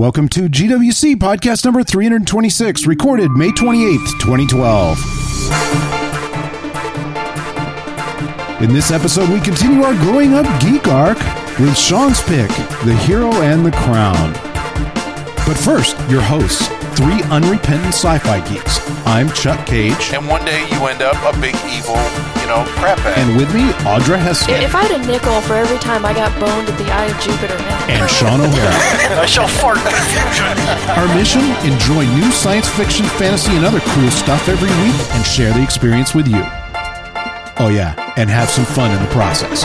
Welcome to GWC podcast number 326, recorded May 28th, 2012. In this episode, we continue our growing up geek arc with Sean's pick, The Hero and the Crown. But first, your hosts, three unrepentant sci fi geeks. I'm Chuck Cage, and one day you end up a big evil, you know, crap bag. and with me, Audra Heston If I had a nickel for every time I got boned at the Eye of Jupiter, man. and Sean O'Hara. I shall fart confusion. Our mission enjoy new science fiction, fantasy, and other cool stuff every week and share the experience with you. Oh, yeah, and have some fun in the process.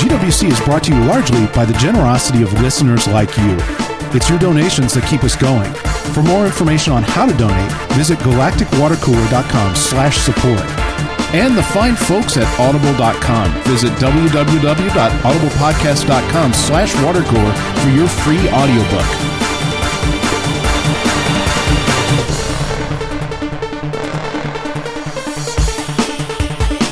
GWC is brought to you largely by the generosity of listeners like you. It's your donations that keep us going. For more information on how to donate, visit galacticwatercooler.com slash support. And the fine folks at audible.com. Visit www.audiblepodcast.com slash watercooler for your free audiobook.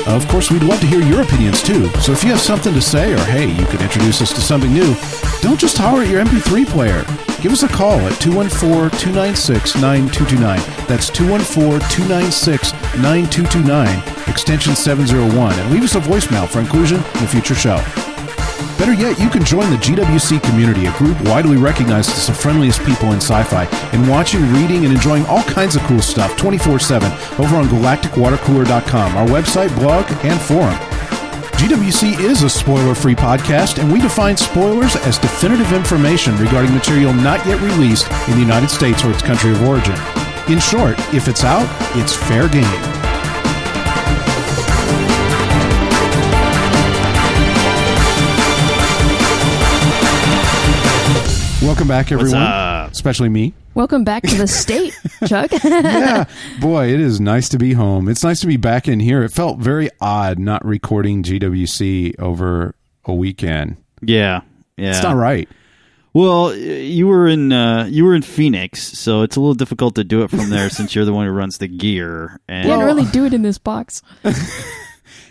Of course, we'd love to hear your opinions too. So if you have something to say, or hey, you could introduce us to something new, don't just holler at your MP3 player. Give us a call at 214 296 9229. That's 214 296 9229, extension 701, and leave us a voicemail for inclusion in a future show. Better yet, you can join the GWC community, a group widely recognized as the friendliest people in sci fi, and watching, reading, and enjoying all kinds of cool stuff 24 7 over on galacticwatercooler.com, our website, blog, and forum. GWC is a spoiler free podcast, and we define spoilers as definitive information regarding material not yet released in the United States or its country of origin. In short, if it's out, it's fair game. Welcome back, everyone. up? Especially me. Welcome back to the state, Chuck. yeah, boy, it is nice to be home. It's nice to be back in here. It felt very odd not recording GWC over a weekend. Yeah, yeah. It's not right. Well, you were in uh, you were in Phoenix, so it's a little difficult to do it from there since you're the one who runs the gear. And Can't really do it in this box.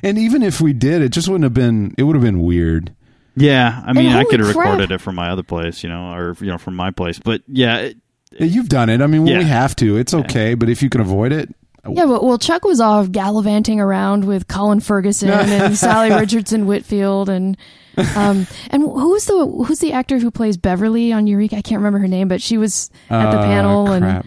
And even if we did, it just wouldn't have been. It would have been weird. Yeah, I mean, I could have recorded it from my other place, you know, or you know, from my place. But yeah, it, Yeah, You've done it. I mean, when Yeah. we have to, it's okay. But if you can avoid it, Yeah, but well, Chuck was off gallivanting around with Colin Ferguson and Salli Richardson-Whitfield and um and who's the who's the actor who plays Beverly on Eureka? I can't remember her name, but she was at the Uh, panel and crap.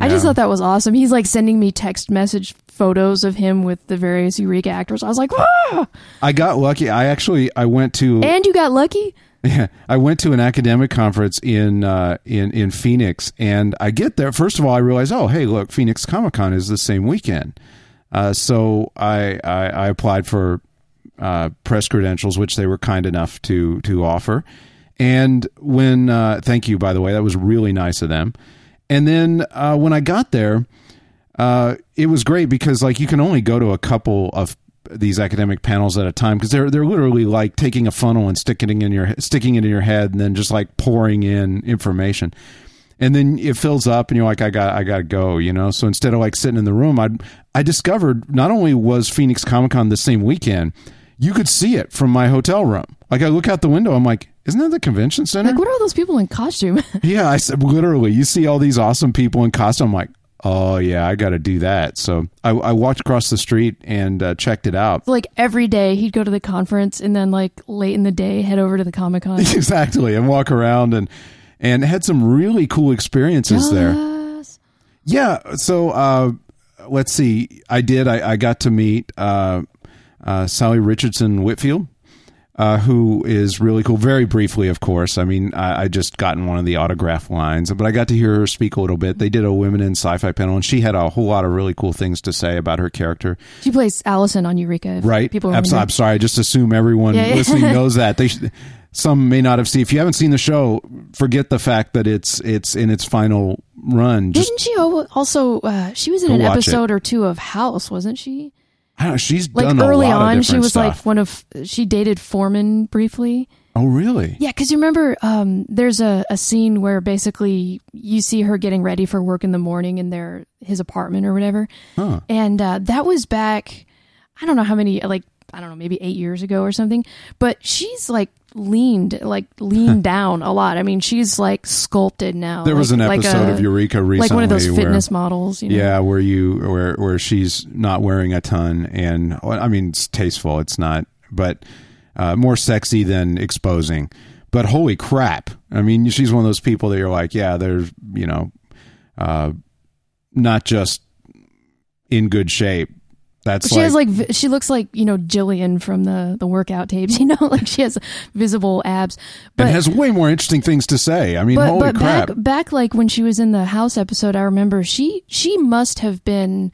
I just thought that was awesome. He's like sending me text message photos of him with the various Eureka actors. I was like, ah! I got lucky. I actually I went to and you got lucky. Yeah, I went to an academic conference in uh, in in Phoenix, and I get there. First of all, I realize, oh, hey, look, Phoenix Comic Con is the same weekend. Uh, so I, I I applied for uh, press credentials, which they were kind enough to to offer. And when uh, thank you, by the way, that was really nice of them. And then uh, when I got there, uh, it was great because like you can only go to a couple of these academic panels at a time because they're they're literally like taking a funnel and sticking it in your sticking it in your head and then just like pouring in information and then it fills up and you're like I got I got to go you know so instead of like sitting in the room I I discovered not only was Phoenix Comic Con the same weekend you could see it from my hotel room like I look out the window I'm like isn't that the convention center Like, what are all those people in costume? yeah, I said literally. You see all these awesome people in costume. I'm like, oh yeah, I got to do that. So I, I walked across the street and uh, checked it out. like every day he'd go to the conference and then like late in the day head over to the Comic Con. exactly, and walk around and and had some really cool experiences there. Yeah. So uh, let's see. I did. I, I got to meet uh, uh, Salli Richardson-Whitfield. Uh, who is really cool? Very briefly, of course. I mean, I, I just gotten one of the autograph lines, but I got to hear her speak a little bit. They did a women in sci-fi panel, and she had a whole lot of really cool things to say about her character. She plays Allison on Eureka. Right? People I'm, I'm sorry. I just assume everyone Yeah, yeah. listening knows that. They some may not have seen. If you haven't seen the show, forget the fact that it's it's in its final run. Just Didn't she also? Uh, she was in an episode or two of House, wasn't she? I don't know, she's Like done early on, she was like one of. She dated Foreman briefly. oh, really? Yeah, because you remember, um, there's a, a scene where basically you see her getting ready for work in the morning in their his apartment or whatever, Huh. and uh, that was back. I don't know how many like I don't know, maybe eight years ago or something. But she's like leaned, like leaned down a lot. I mean, she's like sculpted now. There was like- an like episode a- of Eureka recently like one of those where- fitness models. You know? Yeah, where you where where she's not wearing a ton, and I mean it's tasteful. It's not, but uh, more sexy than exposing. But holy crap! I mean, she's one of those people that you're like, yeah, they're you know, uh, not just in good shape. That's She like, has like she looks like you know Jillian from the the workout tapes. You know, like she has visible abs. But and has way more interesting things to say. I mean, but holy but crap! back back like when she was in the house episode, I remember she she must have been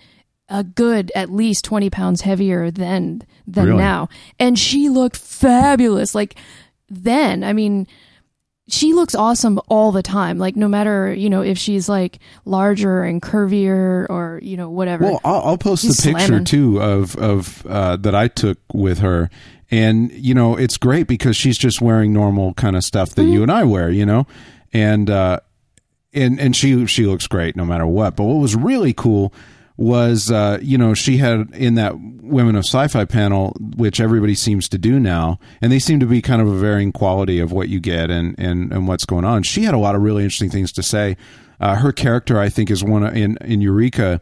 a good at least twenty pounds heavier than than Really? now, and she looked fabulous. Like then, I mean. She looks awesome all the time. Like no matter you know if she's like larger and curvier or you know whatever. Well, I'll, I'll post She's the picture slamming. too of of uh, that I took with her, and you know it's great because she's just wearing normal kind of stuff that Mm-hmm. you and I wear, you know, and uh, and and she she looks great no matter what. But what was really cool was uh, you know she had in that women of sci-fi panel which everybody seems to do now and they seem to be kind of a varying quality of what you get and and and what's going on she had a lot of really interesting things to say uh, her character i think is one in in eureka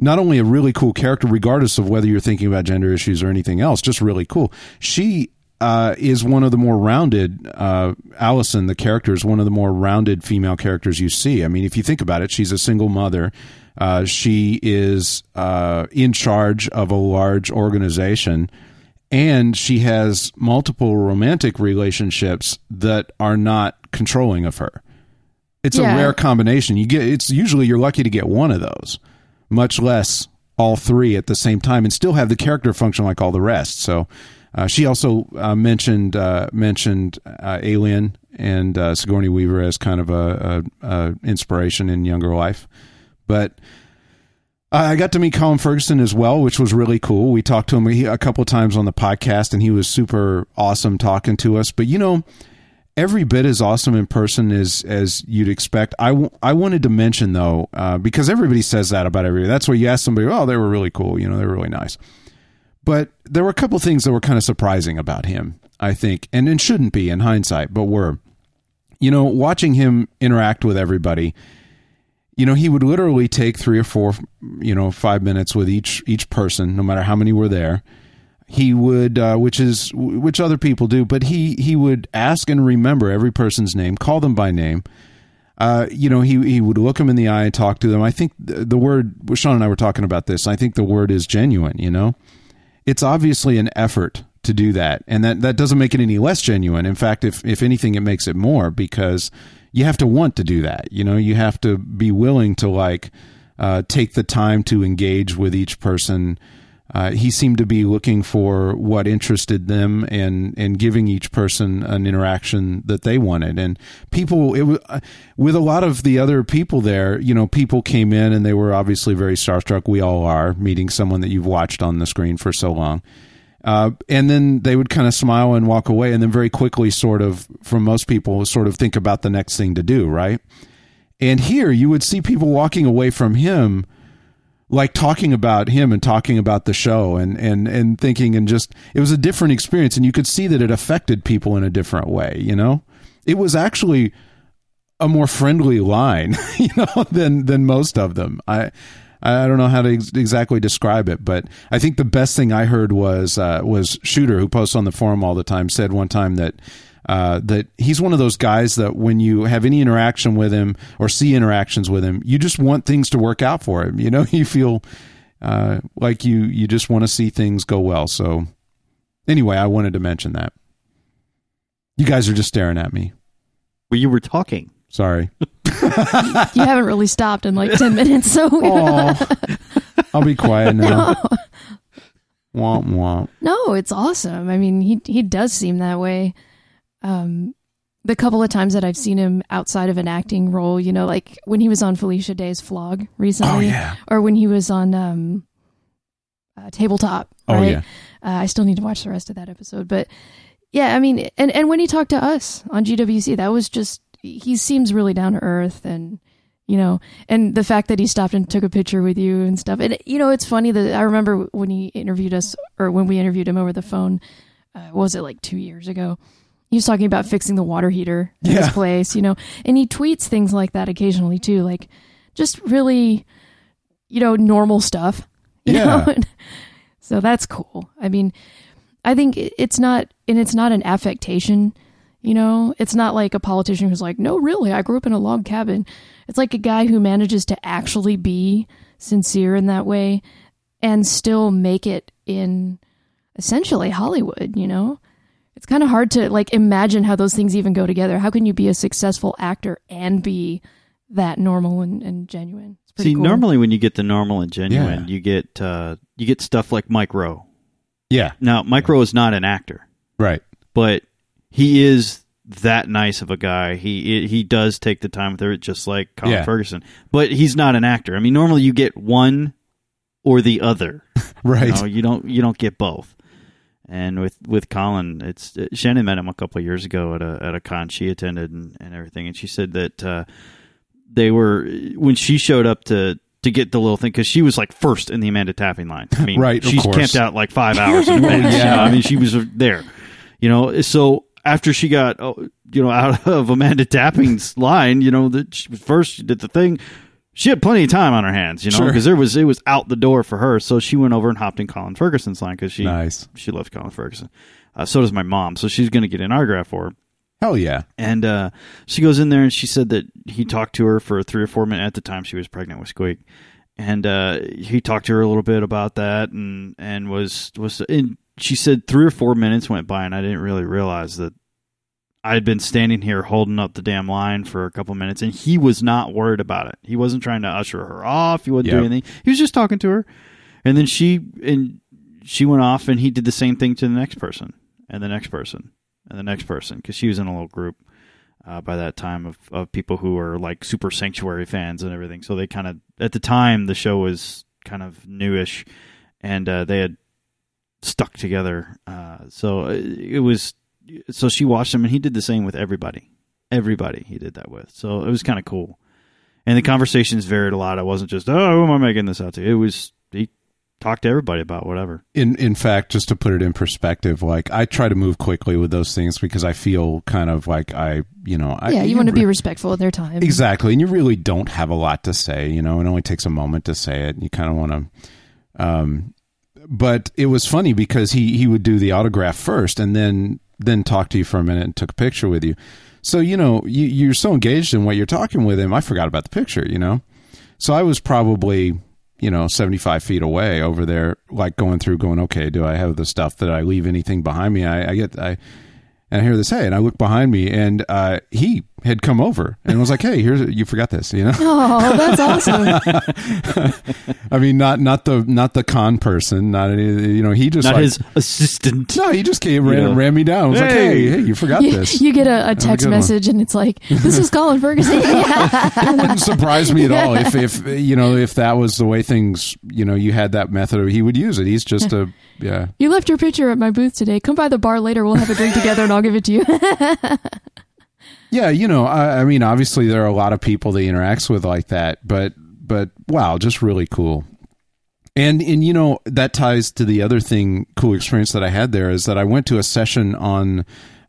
not only a really cool character, regardless of whether you're thinking about gender issues or anything else, just really cool. She uh, is one of the more rounded. Uh, Allison, the character, is one of the more rounded female characters you see. I mean, if you think about it, she's a single mother. Uh, she is uh, in charge of a large organization, and she has multiple romantic relationships that are not controlling of her. It's Yeah. a rare combination. You get it's usually you're lucky to get one of those, much less all three at the same time, and still have the character function like all the rest. So, uh, she also uh, mentioned uh, mentioned uh, Alien and uh, Sigourney Weaver as kind of a, a, a inspiration in younger life, but. I got to meet Colin Ferguson as well, which was really cool. We talked to him a couple times on the podcast, and he was super awesome talking to us. But you know, every bit as awesome in person as as you'd expect. I, w- I wanted to mention though, uh, because everybody says that about everybody. That's where you ask somebody, oh, they were really cool. You know, they were really nice. But there were a couple things that were kind of surprising about him, I think, and it shouldn't be in hindsight, but were. You know, watching him interact with everybody, you know, he would literally take three or four, you know, five minutes with each each person, no matter how many were there. He would uh, which is which other people do but he he would ask and remember every person's name call them by name. Uh, you know he he would look them in the eye and talk to them. I think the, the word sean and i were talking about this. I think the word is genuine you know? It's obviously an effort to do that and that that doesn't make it any less genuine. In fact if if anything it makes it more because you have to want to do that you know? You have to be willing to like uh, take the time to engage with each person. Uh, he seemed to be looking for what interested them and and giving each person an interaction that they wanted. And people it was uh, with a lot of the other people there you know people came in and they were obviously very starstruck. We all are meeting someone that you've watched on the screen for so long uh, and then they would kind of smile and walk away and then very quickly sort of from most people sort of think about the next thing to do right? And here you would see people walking away from him like talking about him and talking about the show and and and thinking and just it was a different experience and you could see that it affected people in a different way you know? It was actually a more friendly line you know than than most of them. I I don't know how to ex- exactly describe it, but I think the best thing I heard was uh, was Shooter, who posts on the forum all the time, said one time that uh, that he's one of those guys that when you have any interaction with him or see interactions with him, you just want things to work out for him. You know, you feel uh, like you you just want to see things go well. So anyway, I wanted to mention that. You guys are just staring at me. Well, you were talking. Sorry. you haven't really stopped in like 10 minutes so Oh, I'll be quiet now. Womp womp. no it's awesome i mean he he does seem that way um the couple of times that i've seen him outside of an acting role you know like when he was on felicia day's vlog recently Oh yeah. or when he was on um uh, tabletop Oh right yeah. uh, i still need to watch the rest of that episode but yeah i mean and and when he talked to us on gwc that was just he seems really down to earth and you know, and the fact that he stopped and took a picture with you and stuff. And you know, it's funny that I remember when he interviewed us, or when we interviewed him over the phone. Uh, was it like two years ago? He was talking about fixing the water heater in his place, you know, and he tweets things like that occasionally too, like just really, you know, normal stuff. You Yeah. know? so that's cool. I mean, I think it's not, and it's not an affectation. You know, it's not like a politician who's like, no, really, I grew up in a log cabin. It's like a guy who manages to actually be sincere in that way and still make it in essentially Hollywood, you know? It's kind of hard to like imagine how those things even go together. How can you be a successful actor and be that normal and, and genuine? It's pretty See, cool. normally when you get the normal and genuine, Yeah. you get uh, you get stuff like Mike Rowe. Yeah, Now, Mike Rowe is not an actor, right. but he is that nice of a guy. He he does take the time with her, just like Colin Yeah. Ferguson. But he's not an actor. I mean, normally you get one or the other. Right. You, know, you don't you don't get both. And with with Colin, it's Shannon met him a couple of years ago at a at a con she attended and, and everything, and she said that uh, they were when she showed up to to get the little thing because she was like first in the Amanda Tapping line. I mean, Right, She's camped out like five hours in. Yeah. I mean, she was there. You know, so after she got oh, you know out of Amanda Tapping's line, you know, that she first she did the thing. She had plenty of time on her hands, you know, Sure. because there was it was out the door for her. So she went over and hopped in Colin Ferguson's line because she Nice. she loves Colin Ferguson. Uh, so does my mom. So she's going to get an autograph for her. Hell yeah. And uh, she goes in there and she said that he talked to her for three or four minutes. At the time, she was pregnant with Squeak, and uh, he talked to her a little bit about that, and and was was. And she said three or four minutes went by, and I didn't really realize that I had been standing here holding up the damn line for a couple minutes, and he was not worried about it. He wasn't trying to usher her off. He wasn't Yep. doing anything. He was just talking to her, and then she and she went off, and he did the same thing to the next person, and the next person, and the next person, because she was in a little group uh, by that time of, of people who were like super sanctuary fans and everything. So they kind of at the time the show was kind of newish, and uh, they had stuck together. Uh, so it it was so she watched him, and he did the same with everybody. Everybody he did that with. So it was kind of cool. And the conversations varied a lot. It wasn't just oh, who am I making this out to? It was he talked to everybody about whatever. In in fact, just to put it in perspective, like I try to move quickly with those things because I feel kind of like I, you know, I, yeah, you want to be respectful of their time. exactly, and you really don't have a lot to say. You know, it only takes a moment to say it. And you kind of want to. Um, but it was funny because he he would do the autograph first, and then then talk to you for a minute and took a picture with you. So you know, you, you're so engaged in what you're talking with him. I forgot about the picture. You know, so I was probably you know 75 feet away over there, like going through, going, okay, do I have the stuff that I leave anything behind me? I, I get I. And I hear this, hey, and I look behind me, and uh, he had come over and was like, "Hey, here's you forgot this," you know. Oh, that's awesome. I mean, not not the not the con person, not any, you know. He just Not like, his assistant. no, he just came ran, know. ran me down. I was like, Hey. hey, hey, you forgot you, this. you get a, a a text one. message and it's like, "This is Colin Ferguson." it wouldn't surprise me at all if if you know if that was the way things you know you had that method he would use it. He's just a yeah. you left your picture at my booth today. Come by the bar later. We'll have a drink together and I'll give it to you. Yeah, you know, I, I mean, obviously there are a lot of people that interacts with like that, but but wow, just really cool. And and you know that ties to the other thing, cool experience that I had there is that I went to a session on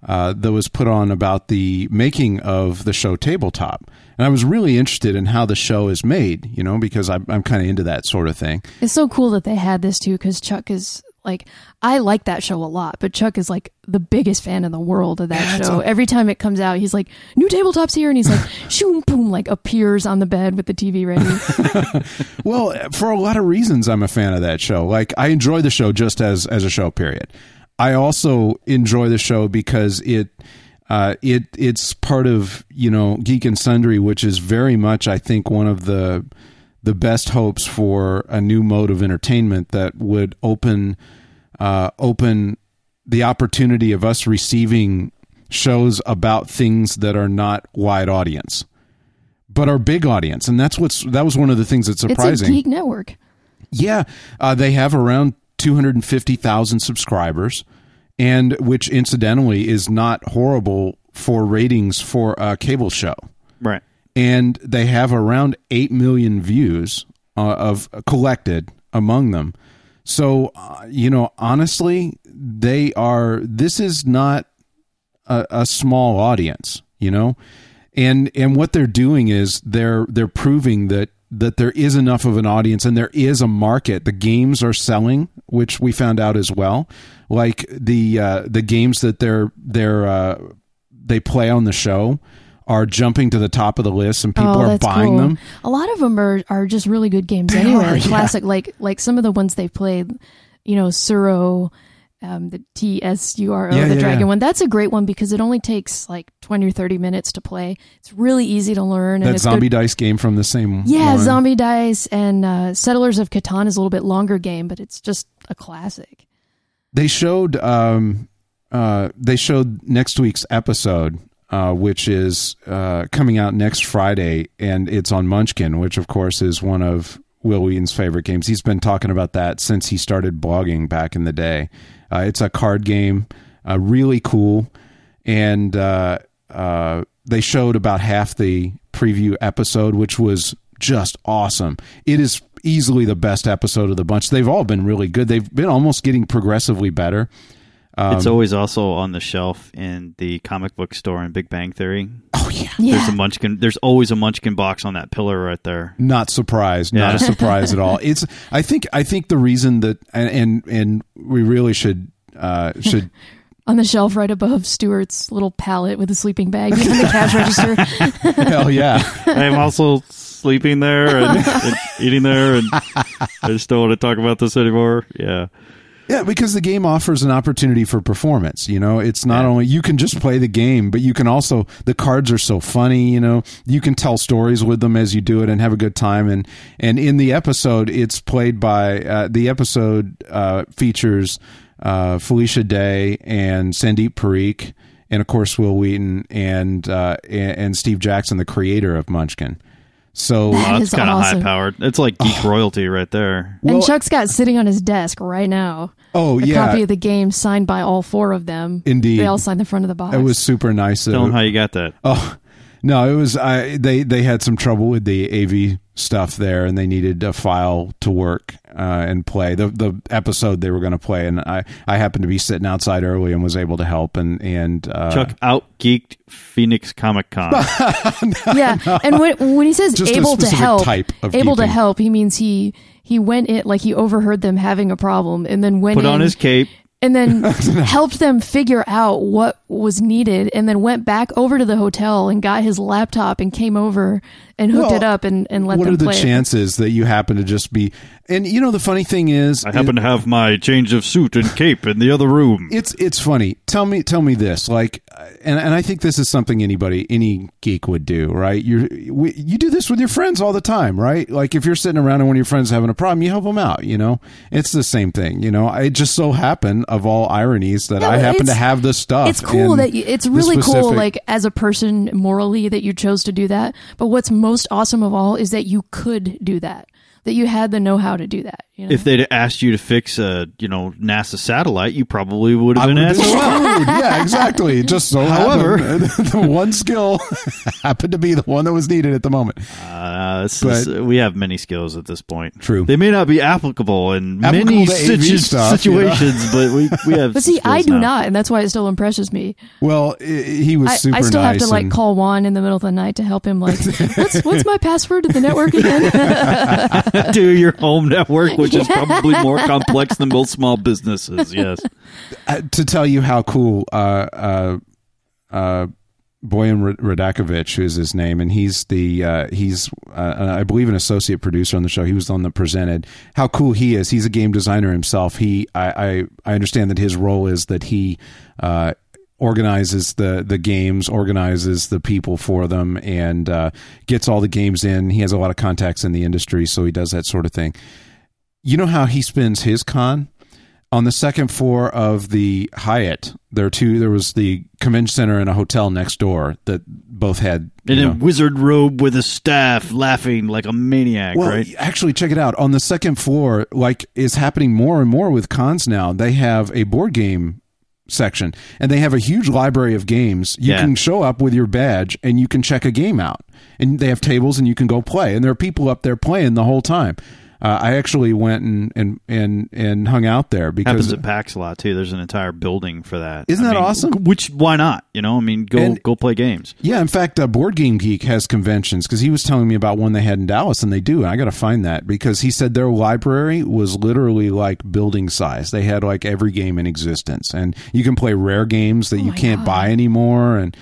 uh, that was put on about the making of the show Tabletop, and I was really interested in how the show is made, you know, because I'm I'm kind of into that sort of thing. it's so cool that they had this too because Chuck is like, I like that show a lot, but Chuck is like the biggest fan in the world of that Yeah, show. a- Every time it comes out, he's like, new tabletop's here. And he's like, shoom, boom, like appears on the bed with the TV ready. Well, for a lot of reasons, I'm a fan of that show. Like, I enjoy the show just as as a show. Period. I also enjoy the show because it uh, it it's part of you know Geek and Sundry, which is very much I think one of the the best hopes for a new mode of entertainment that would open uh, open the opportunity of us receiving shows about things that are not wide audience but are big audience and that's what's that was one of the things that's it's a surprising geek network. yeah, uh, they have around 250,000 subscribers, and which incidentally is not horrible for ratings for a cable show. Right. and they have around eight million views uh, of collected among them. So, uh, you know, honestly, they are. This is not a, a small audience, you know, and and what they're doing is they're they're proving that that there is enough of an audience and there is a market. The games are selling, which we found out as well. Like the uh, the games that they're they're uh, they play on the show are jumping to the top of the list and people oh, are buying cool. them. A lot of them are, are just really good games They anyway. are, yeah. Classic, like like some of the ones they've played, you know, Tsuro, um, the T S U R O, Yeah, the yeah, dragon one. That's a great one because it only takes like twenty or thirty minutes to play. It's really easy to learn. and That zombie good. dice game from the same Yeah. Zombie Dice and uh, Settlers of Catan is a little bit longer game, but it's just a classic. they showed um uh they showed next week's episode uh which is uh coming out next Friday and it's on Munchkin which of course is one of Wil Wheaton's favorite games. He's been talking about that since he started blogging back in the day. Uh, it's a card game, uh, really cool, and uh, uh, they showed about half the preview episode, which was just awesome. It is easily the best episode of the bunch. They've all been really good. They've been almost getting progressively better. Um, it's always also on the shelf in the comic book store in Big Bang Theory. Oh yeah, Yeah, There's a Munchkin. There's always a Munchkin box on that pillar right there. not surprised. Not a surprise at all. It's. I think. I think the reason that and and, and we really should uh, should on the shelf right above Stuart's little pallet with a sleeping bag in the cash register. hell yeah. I'm also sleeping there and, and eating there, and I just don't want to talk about this anymore. Yeah. Yeah, because the game offers an opportunity for performance. You know, it's not only you can just play the game, but you can also the cards are so funny. You know, you can tell stories with them as you do it and have a good time. And and in the episode, it's played by uh, the episode uh, features uh, Felicia Day and Sandeep Parikh, and of course Wil Wheaton and uh, and, and Steve Jackson, the creator of Munchkin. So That Well, is that's kind of awesome. high powered. It's like geek royalty right there. Well- and Chuck's got sitting on his desk right now oh a yeah, copy of the game signed by all four of them. Indeed. They all signed the front of the box. it was super nice. Tell them how you got that. Oh no, it was I. They they had some trouble with the AV stuff there, and they needed a file to work uh, and play the the episode they were going to play. And I I happened to be sitting outside early and was able to help. And and uh, Chuck out geeked Phoenix Comic Con. yeah, and when when he says Just able to help, type of able to help, he means he he went in like he overheard them having a problem and then went Put in on his cape. and then helped them figure out what was needed and then went back over to the hotel and got his laptop and came over and hooked Well, it up and, and let what them are the play it. chances that you happen to just be? And you know the funny thing is, I happen to have my change of suit and cape in the other room. it's it's funny. Tell me tell me this, like, and and I think this is something anybody any geek would do, right? You we, you do this with your friends all the time, right? Like if you're sitting around and one of your friends is having a problem, you help them out. You know, it's the same thing. You know, it just so happened of all ironies that Yeah, I happen to have this stuff. It's cool that you, it's the really cool, like as a person morally, that you chose to do that. But what's most awesome of all is that you could do that. That you had the know-how to do that. You know? If they'd asked you to fix a, you know, NASA satellite, you probably would have been asked. been yeah, exactly. Just so However- the one skill happened to be the one that was needed at the moment. Uh, this But- is- we have many skills at this point. True. They may not be applicable in Applicable many situ- stuff, you know? situations, but we, we have. but see, I do now. not, and that's why it still impresses me. Well, i he was I, super I still nice. have to like and- call Juan in the middle of the night to help him. Like, what's what's my password to the network again? to your home network, which is probably more complex than most small businesses. Yes. uh, to tell you how cool uh uh uh Boyan Radakovich, who is his name, and he's the uh, he's uh, I believe an associate producer on the show. He was on the one that presented. How cool he is! He's a game designer himself. He I I, I understand that his role is that he uh, organizes the the games, organizes the people for them, and uh, gets all the games in. He has a lot of contacts in the industry, so he does that sort of thing. You know how he spends his con? on the second floor of the Hyatt, there are two. There was the convention center and a hotel next door that both had. In know- a wizard robe with a staff, laughing like a maniac, well, right? actually, check it out. On the second floor, like is happening more and more with cons now. They have a board game section, and they have a huge library of games. You Yeah. can show up with your badge and you can check a game out, and they have tables and you can go play. And there are people up there playing the whole time. Uh, I actually went and, and and and hung out there because Happens at PAX a lot too. There's an entire building for that. Isn't I that mean, awesome? Which why not? You know, I mean, go And- go play games. Yeah, in fact, uh, Board Game Geek has conventions because he was telling me about one they had in Dallas, and they do. And I got to find that because he said their library was literally like building size. They had like every game in existence, and you can play rare games that you can't God. buy anymore, and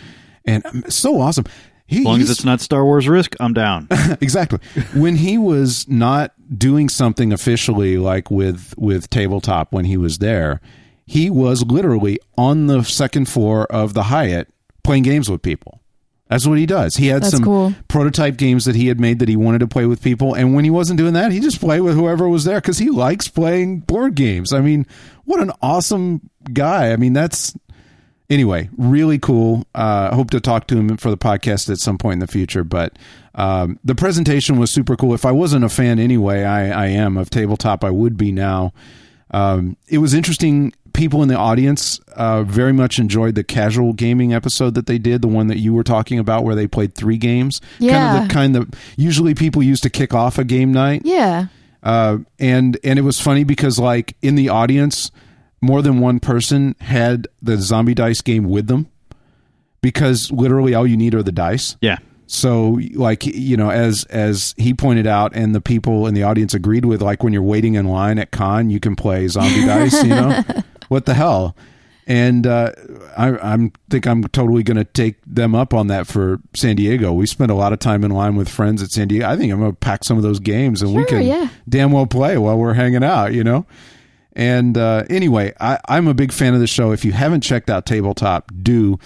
and um, so awesome. He, As long as it's not Star Wars Risk, I'm down. exactly. When he was not doing something officially like with with tabletop when he was there he was literally on the second floor of the hyatt playing games with people. That's what he does. He had That's some cool. prototype games that he had made that he wanted to play with people and when he wasn't doing that he just played with whoever was there because he likes playing board games. I mean what an awesome guy. I mean that's anyway, really cool. Uh, hope to talk to him for the podcast at some point in the future. But um, the presentation was super cool. If I wasn't a fan anyway, I, I am of tabletop. I would be now. Um, it was interesting. People in the audience uh, very much enjoyed the casual gaming episode that they did, the one that you were talking about, where they played three games. kind Yeah. of the kind that usually people used to kick off a game night Yeah. uh, and and it was funny because like in the audience, more than one person had the zombie dice game with them because literally all you need are the dice. yeah. So like you know as as he pointed out and the people in the audience agreed with like when you're waiting in line at con you can play zombie dice, you know. What the hell? And uh, I I'm think I'm totally going to take them up on that for San Diego. We spent a lot of time in line with friends at San Diego. I think I'm going to pack some of those games and we can yeah. damn well play while we're hanging out, you know. And uh, anyway, I, I'm a big fan of the show. If you haven't checked out Tabletop, do.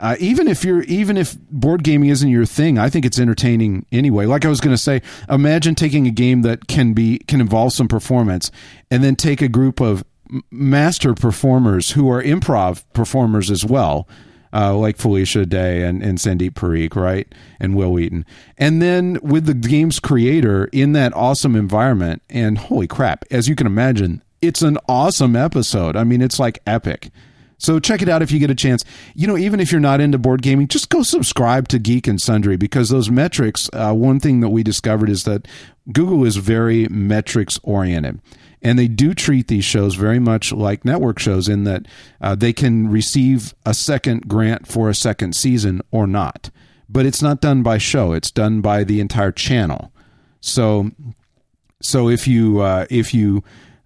Uh, even if you're even if board gaming isn't your thing, I think it's entertaining anyway. Like I was going to say, imagine taking a game that can be can involve some performance, and then take a group of master performers who are improv performers as well, uh, like Felicia Day and, and Sandeep Parikh, right, and Wil Wheaton, and then with the game's creator in that awesome environment. And holy crap, as you can imagine, it's an awesome episode. I mean, it's like epic. So check it out if you get a chance. You know, even if you're not into board gaming, just go subscribe to Geek and Sundry because those metrics. Uh, one thing that we discovered is that Google is very metrics oriented, and they do treat these shows very much like network shows in that uh, they can receive a second grant for a second season or not. But it's not done by show; it's done by the entire channel. So so if you uh, if you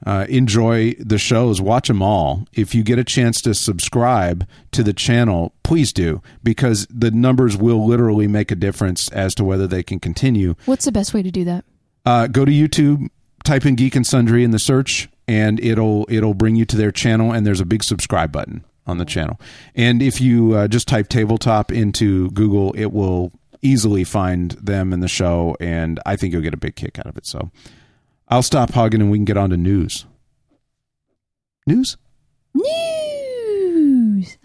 uh, enjoy the shows, watch them all. If you get a chance to subscribe to the channel, please do because the numbers will literally make a difference as to whether they can continue. What's the best way to do that? Uh, go to YouTube, type in Geek and Sundry in the search, and it'll it'll bring you to their channel. And there's a big subscribe button on the channel. And if you uh, just type tabletop into Google, it will easily find them in the show, and I think you'll get a big kick out of it. So. I'll stop hogging and we can get on to news. News? News.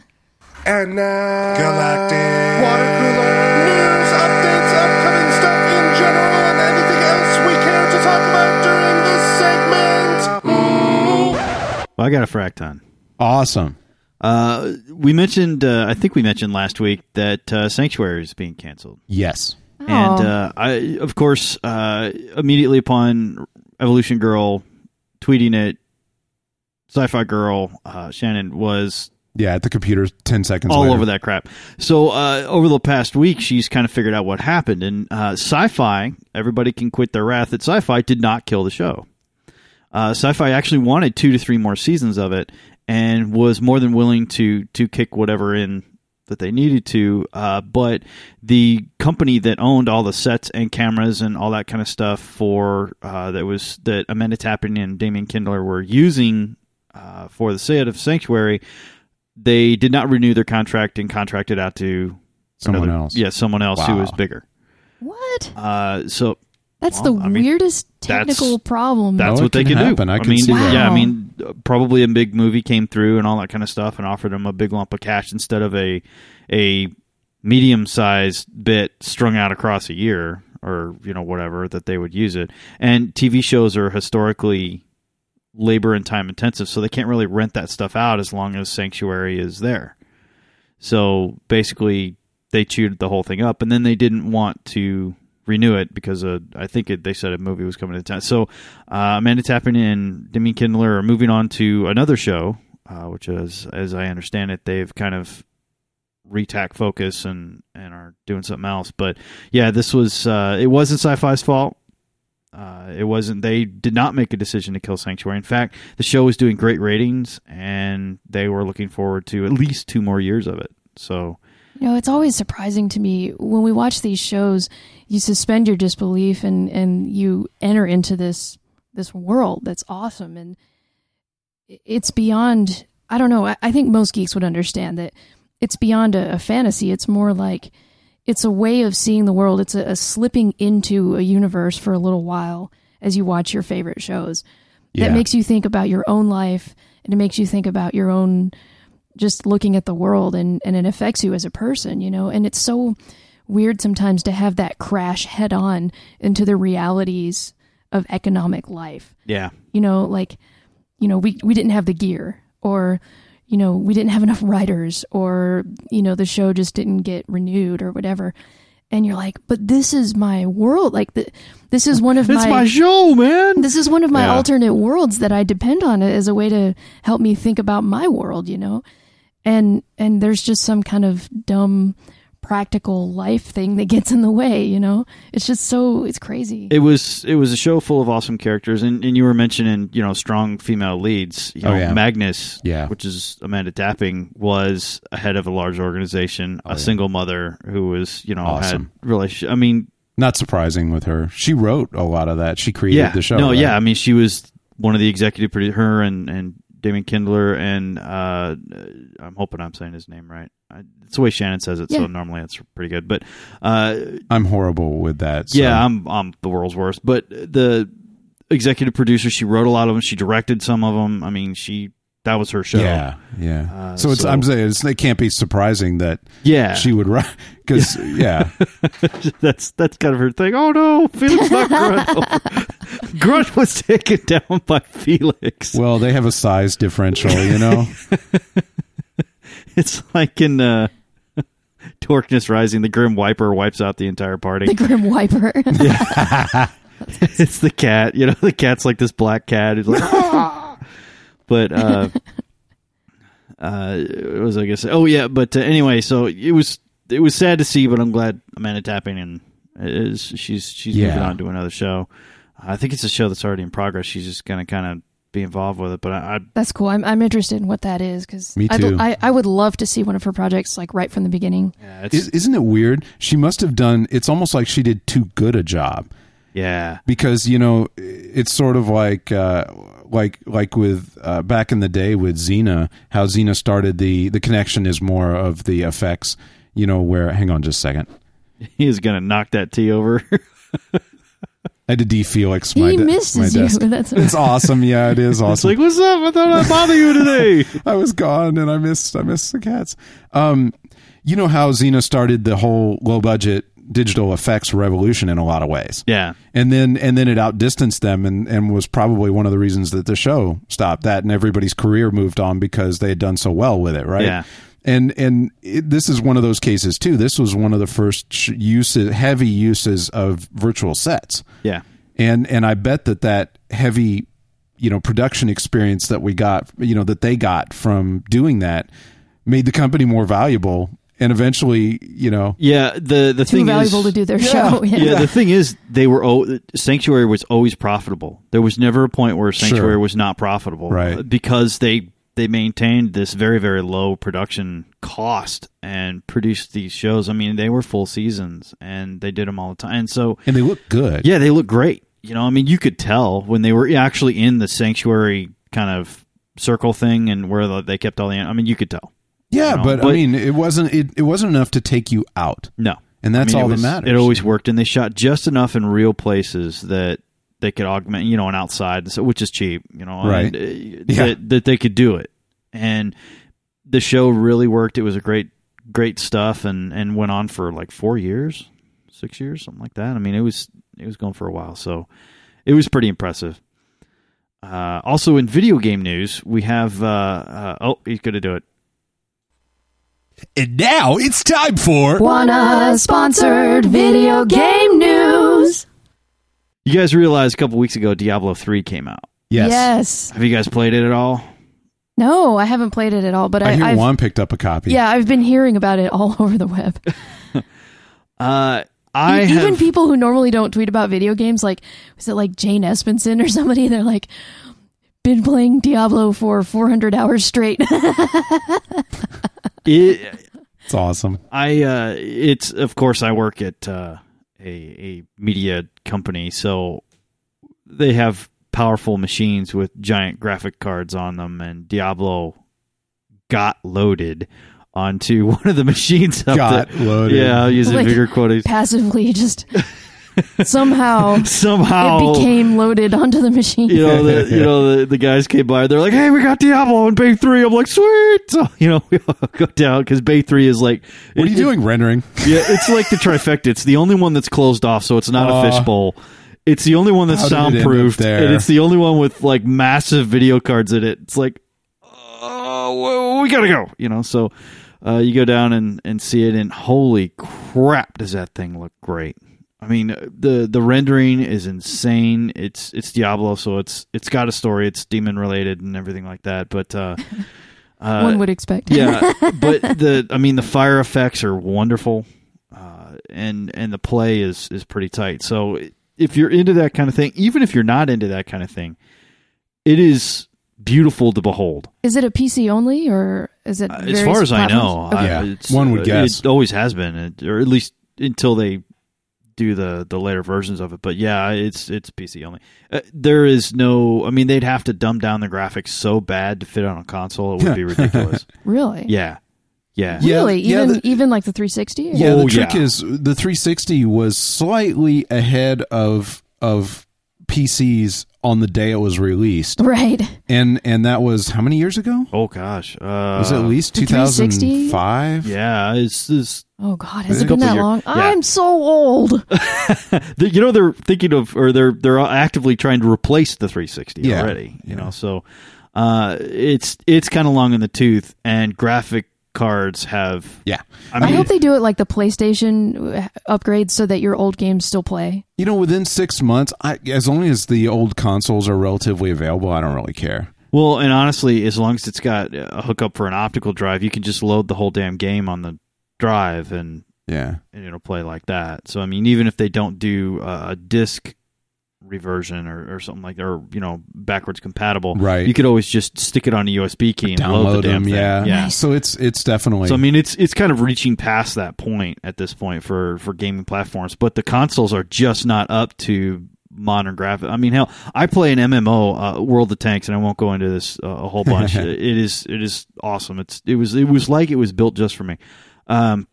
And now, Galactic Water Cooler news, updates, upcoming stuff in general, and anything else we care to talk about during this segment. Well, I got a fracton. Awesome. Uh, we mentioned, uh, I think we mentioned last week that uh, Sanctuary is being canceled. Yes. Oh. And uh, I, of course, uh, immediately upon Evolution Girl tweeting it, Sci-Fi Girl uh, Shannon was Yeah, at the computer 10 seconds all later. over that crap. So uh, over the past week, she's kind of figured out what happened. And uh, Syfy, everybody can quit their wrath. That Syfy did not kill the show. Uh, Syfy actually wanted two to three more seasons of it, and was more than willing to to kick whatever in that they needed to. Uh, but the company that owned all the sets and cameras and all that kind of stuff for uh, that was that Amanda Tapping and Damian Kindler were using uh, for the set of Sanctuary, they did not renew their contract and contracted out to Someone another- else. Yeah, someone else who was bigger. What? Uh, so That's Well, the I mean, weirdest that's- technical problem. that's what they can can happen. do. I can mean, see that. yeah, I mean, uh, probably a big movie came through and all that kind of stuff, and offered them a big lump of cash instead of a a medium sized bit strung out across a year or you know whatever that they would use it. And TV shows are historically labor and time intensive, so they can't really rent that stuff out as long as Sanctuary is there. So basically, they chewed the whole thing up, and then they didn't want to renew it because uh, I think it, they said a movie was coming to town. So uh, Amanda Tapping and Demi Kindler are moving on to another show, uh, which is, as I understand it, they've kind of retack focus and and are doing something else. But yeah, this was uh, it wasn't Syfy's fault. Uh, it wasn't. They did not make a decision to kill Sanctuary. In fact, the show was doing great ratings, and they were looking forward to at least two more years of it. So You know, it's always surprising to me when we watch these shows. You suspend your disbelief and and you enter into this this world that's awesome, and it's beyond. I don't know. I, I think most geeks would understand that it's beyond a, a fantasy. It's more like it's a way of seeing the world. It's a, a slipping into a universe for a little while as you watch your favorite shows. Yeah. That makes you think about your own life, and it makes you think about your own just looking at the world and, and it affects you as a person, you know, and it's so weird sometimes to have that crash head on into the realities of economic life. yeah, You know, like, you know, we, we didn't have the gear or, you know, we didn't have enough writers or, you know, the show just didn't get renewed or whatever. And you're like, but this is my world. Like, the, this is one of it's my show, man. this is one of my Yeah. alternate worlds that I depend on as a way to help me think about my world, you know? And and there's just some kind of dumb practical life thing that gets in the way, you know? It's just so it's crazy. It was it was a show full of awesome characters, and, and you were mentioning you know strong female leads. You Oh, yeah. Magnus, Yeah. which is Amanda Tapping, was a head of a large organization, oh, a yeah. single mother who was you know Awesome. had really. I mean, Not surprising with her. She wrote a lot of that. She created yeah, the show. no, right? yeah. I mean, she was one of the executive producers. Her and and Damon Kindler and uh, I'm hoping I'm saying his name right. I, it's the way Shannon says it, so normally it's pretty good. But uh, I'm horrible with that. so- Yeah, I'm I'm the world's worst. But the executive producer, she wrote a lot of them. She directed some of them. I mean, she that was her show. yeah, yeah. Uh, so it's so- I'm saying it's, it can't be surprising that yeah. she would write because yeah. that's that's kind of her thing. Oh no, Felix not Grunt. Grunt was taken down by Felix. Well, they have a size differential, you know. It's like in uh, Darkness Rising, the Grim Wiper wipes out the entire party. the Grim Wiper. yeah. it's the cat. You know, the cat's like this black cat who's like! But uh, uh, what was I gonna? Oh yeah, but uh, anyway, so it was it was sad to see, but I'm glad Amanda Tapping and is she's she's moving on to another show. I think it's a show that's already in progress. She's just gonna kind of be involved with it, but I, I That's cool. I'm I'm interested in what that is because Me too. I, I would love to see one of her projects like right from the beginning. yeah, it's, Is, isn't it weird? She must have done. It's almost like she did too good a job yeah, because you know it's sort of like uh, like like with uh, back in the day with Xena, how Xena started the the connection is more of the effects. You know where? Hang on, just a second. he is gonna knock that tea over. I had to de-Felix my he de- my misses you. desk. That's It's awesome. Yeah, it is it's awesome. like, what's up? I thought I'd bother you today. I was gone and I missed I missed the cats. Um, you know how Xena started the whole low budget digital effects revolution in a lot of ways. yeah, And then and then it outdistanced them and, and was probably one of the reasons that the show stopped that and everybody's career moved on because they had done so well with it, right? Yeah. And and it, this is one of those cases too. This was one of the first uses heavy uses of virtual sets yeah. and and I bet that that heavy you know production experience that we got you know that they got from doing that made the company more valuable and eventually you know Yeah, the the too thing valuable is, to do their Yeah. show. yeah, the thing is, they were oh, Sanctuary was always profitable. There was never a point where Sanctuary Sure. was not profitable, Right. uh, Because they they maintained this very very low production cost and produced these shows. I mean, they were full seasons and they did them all the time. And so, and they look good yeah, they look great. You know, I mean, you could tell when they were actually in the Sanctuary kind of circle thing and where they kept all the. I mean, you could tell. Yeah you know, but, I mean it wasn't it, it wasn't enough to take you out No, and that's I mean, all was- that matters It always worked, and they shot just enough in real places that they could augment, you know, an outside, which is cheap, you know, Right. and, uh, Yeah. that, that they could do it. And the show really worked. It was a great, great stuff, and and went on for like four years, six years, something like that. I mean, it was it was going for a while, so it was pretty impressive. Uh, also, in video game news, we have. Uh, uh, oh, he's going to do it. And now it's time for Wanna sponsored video game news. You guys realized a couple weeks ago Diablo 3 came out. yes. Yes. Have you guys played it at all? No, I haven't played it at all, but I I, hear I've, Juan picked up a copy. yeah, I've been hearing about it all over the web. Uh, I E- have. Even people who normally don't tweet about video games, like was it like Jane Espenson or somebody? They're like, been playing Diablo for 400 hours straight. It, It's awesome. I uh, it's of course I work at uh, a a media company, so they have powerful machines with giant graphic cards on them, and Diablo got loaded onto one of the machines. Up Got there. loaded. Yeah, I'll use Like- bigger quotes. Passively, just somehow Somehow it became loaded onto the machine. you know the you know the, the guys came by they're like hey we got diablo in bay 3 i'm like sweet so you know we all go down because bay 3 is like What are you it- doing? Rendering? Yeah, it's like the trifecta. It's the only one that's closed off, so it's not Uh, a fishbowl. It's the only one that's how did it soundproofed, and it's the only one with like massive video cards in it. It's like, oh, we gotta go, you know. So uh, you go down and and see it, and holy crap, does that thing look great! I mean, the the rendering is insane. It's it's Diablo, so it's it's got a story. It's demon related and everything like that. But uh, uh, One would expect. yeah, but the I mean the fire effects are wonderful, uh, and and the play is is pretty tight. So if you're into that kind of thing, even if you're not into that kind of thing, it is beautiful to behold. Is it a PC only, or is it? Uh, as far as I know. Okay. Yeah, it's, one would uh, guess. it always has been, or at least until they do the the later versions of it. But yeah, it's it's PC only. Uh, there is no. I mean, they'd have to dumb down the graphics so bad to fit on a console. It would be ridiculous. really? Yeah, yeah. Yeah, Really? yeah, even the- even like the 360? Yeah, Oh, the trick yeah. is the 360 was slightly ahead of of PCs on the day it was released, Right. and and that was how many years ago? Oh gosh, uh, Was it at least The 360? 2005? Yeah, it's, it's Oh God, It's has a it been that year- long? yeah. I'm so old. you know they're thinking of or they're they're actively trying to replace the 360 Yeah. already. You know, so uh, it's it's kind of long in the tooth, and graphic cards have. Yeah. I I hope they do it like the PlayStation uh, upgrades so that your old games still play. You know, within six months, I, as long as the old consoles are relatively available, I don't really care. well, and honestly, as long as it's got a hookup for an optical drive, you can just load the whole damn game on the drive and Yeah. and it'll play like that. So I mean, even if they don't do uh, a disc reversion or, or something like that, or you know, backwards compatible, Right. You could always just stick it on a USB key and load Download the them, thing. yeah. yeah. So it's it's definitely So I mean, it's it's kind of reaching past that point at this point for for gaming platforms, but the consoles are just not up to modern graphics. I mean, hell, I play an MMO, uh, World of Tanks, and I won't go into this uh, a whole bunch. it is it is awesome. It's it was it was like it was built just for me. Um,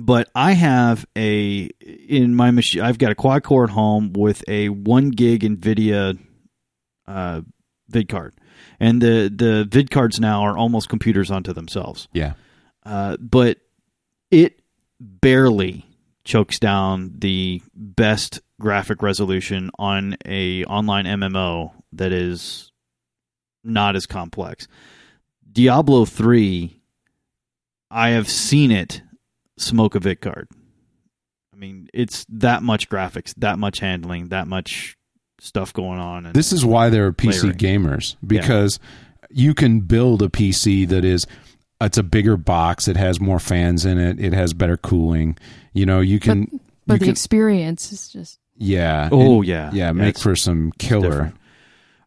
but I have a in my machine. I've got a quad core at home with a one gig NVIDIA uh, vid card, and the the vid cards now are almost computers unto themselves. yeah. Uh, but it barely chokes down the best graphic resolution on a online MMO that is not as complex. Diablo 3 I have seen it smoke a vid card. I mean, it's that much graphics, that much handling, that much stuff going on and This is why there are PC Layering. gamers because you can build a PC that is it's a bigger box, it has more fans in it, it has better cooling. You know, you can But you the can, experience is just yeah. Oh, and- yeah. Yeah, Yeah, make it's- for some killer.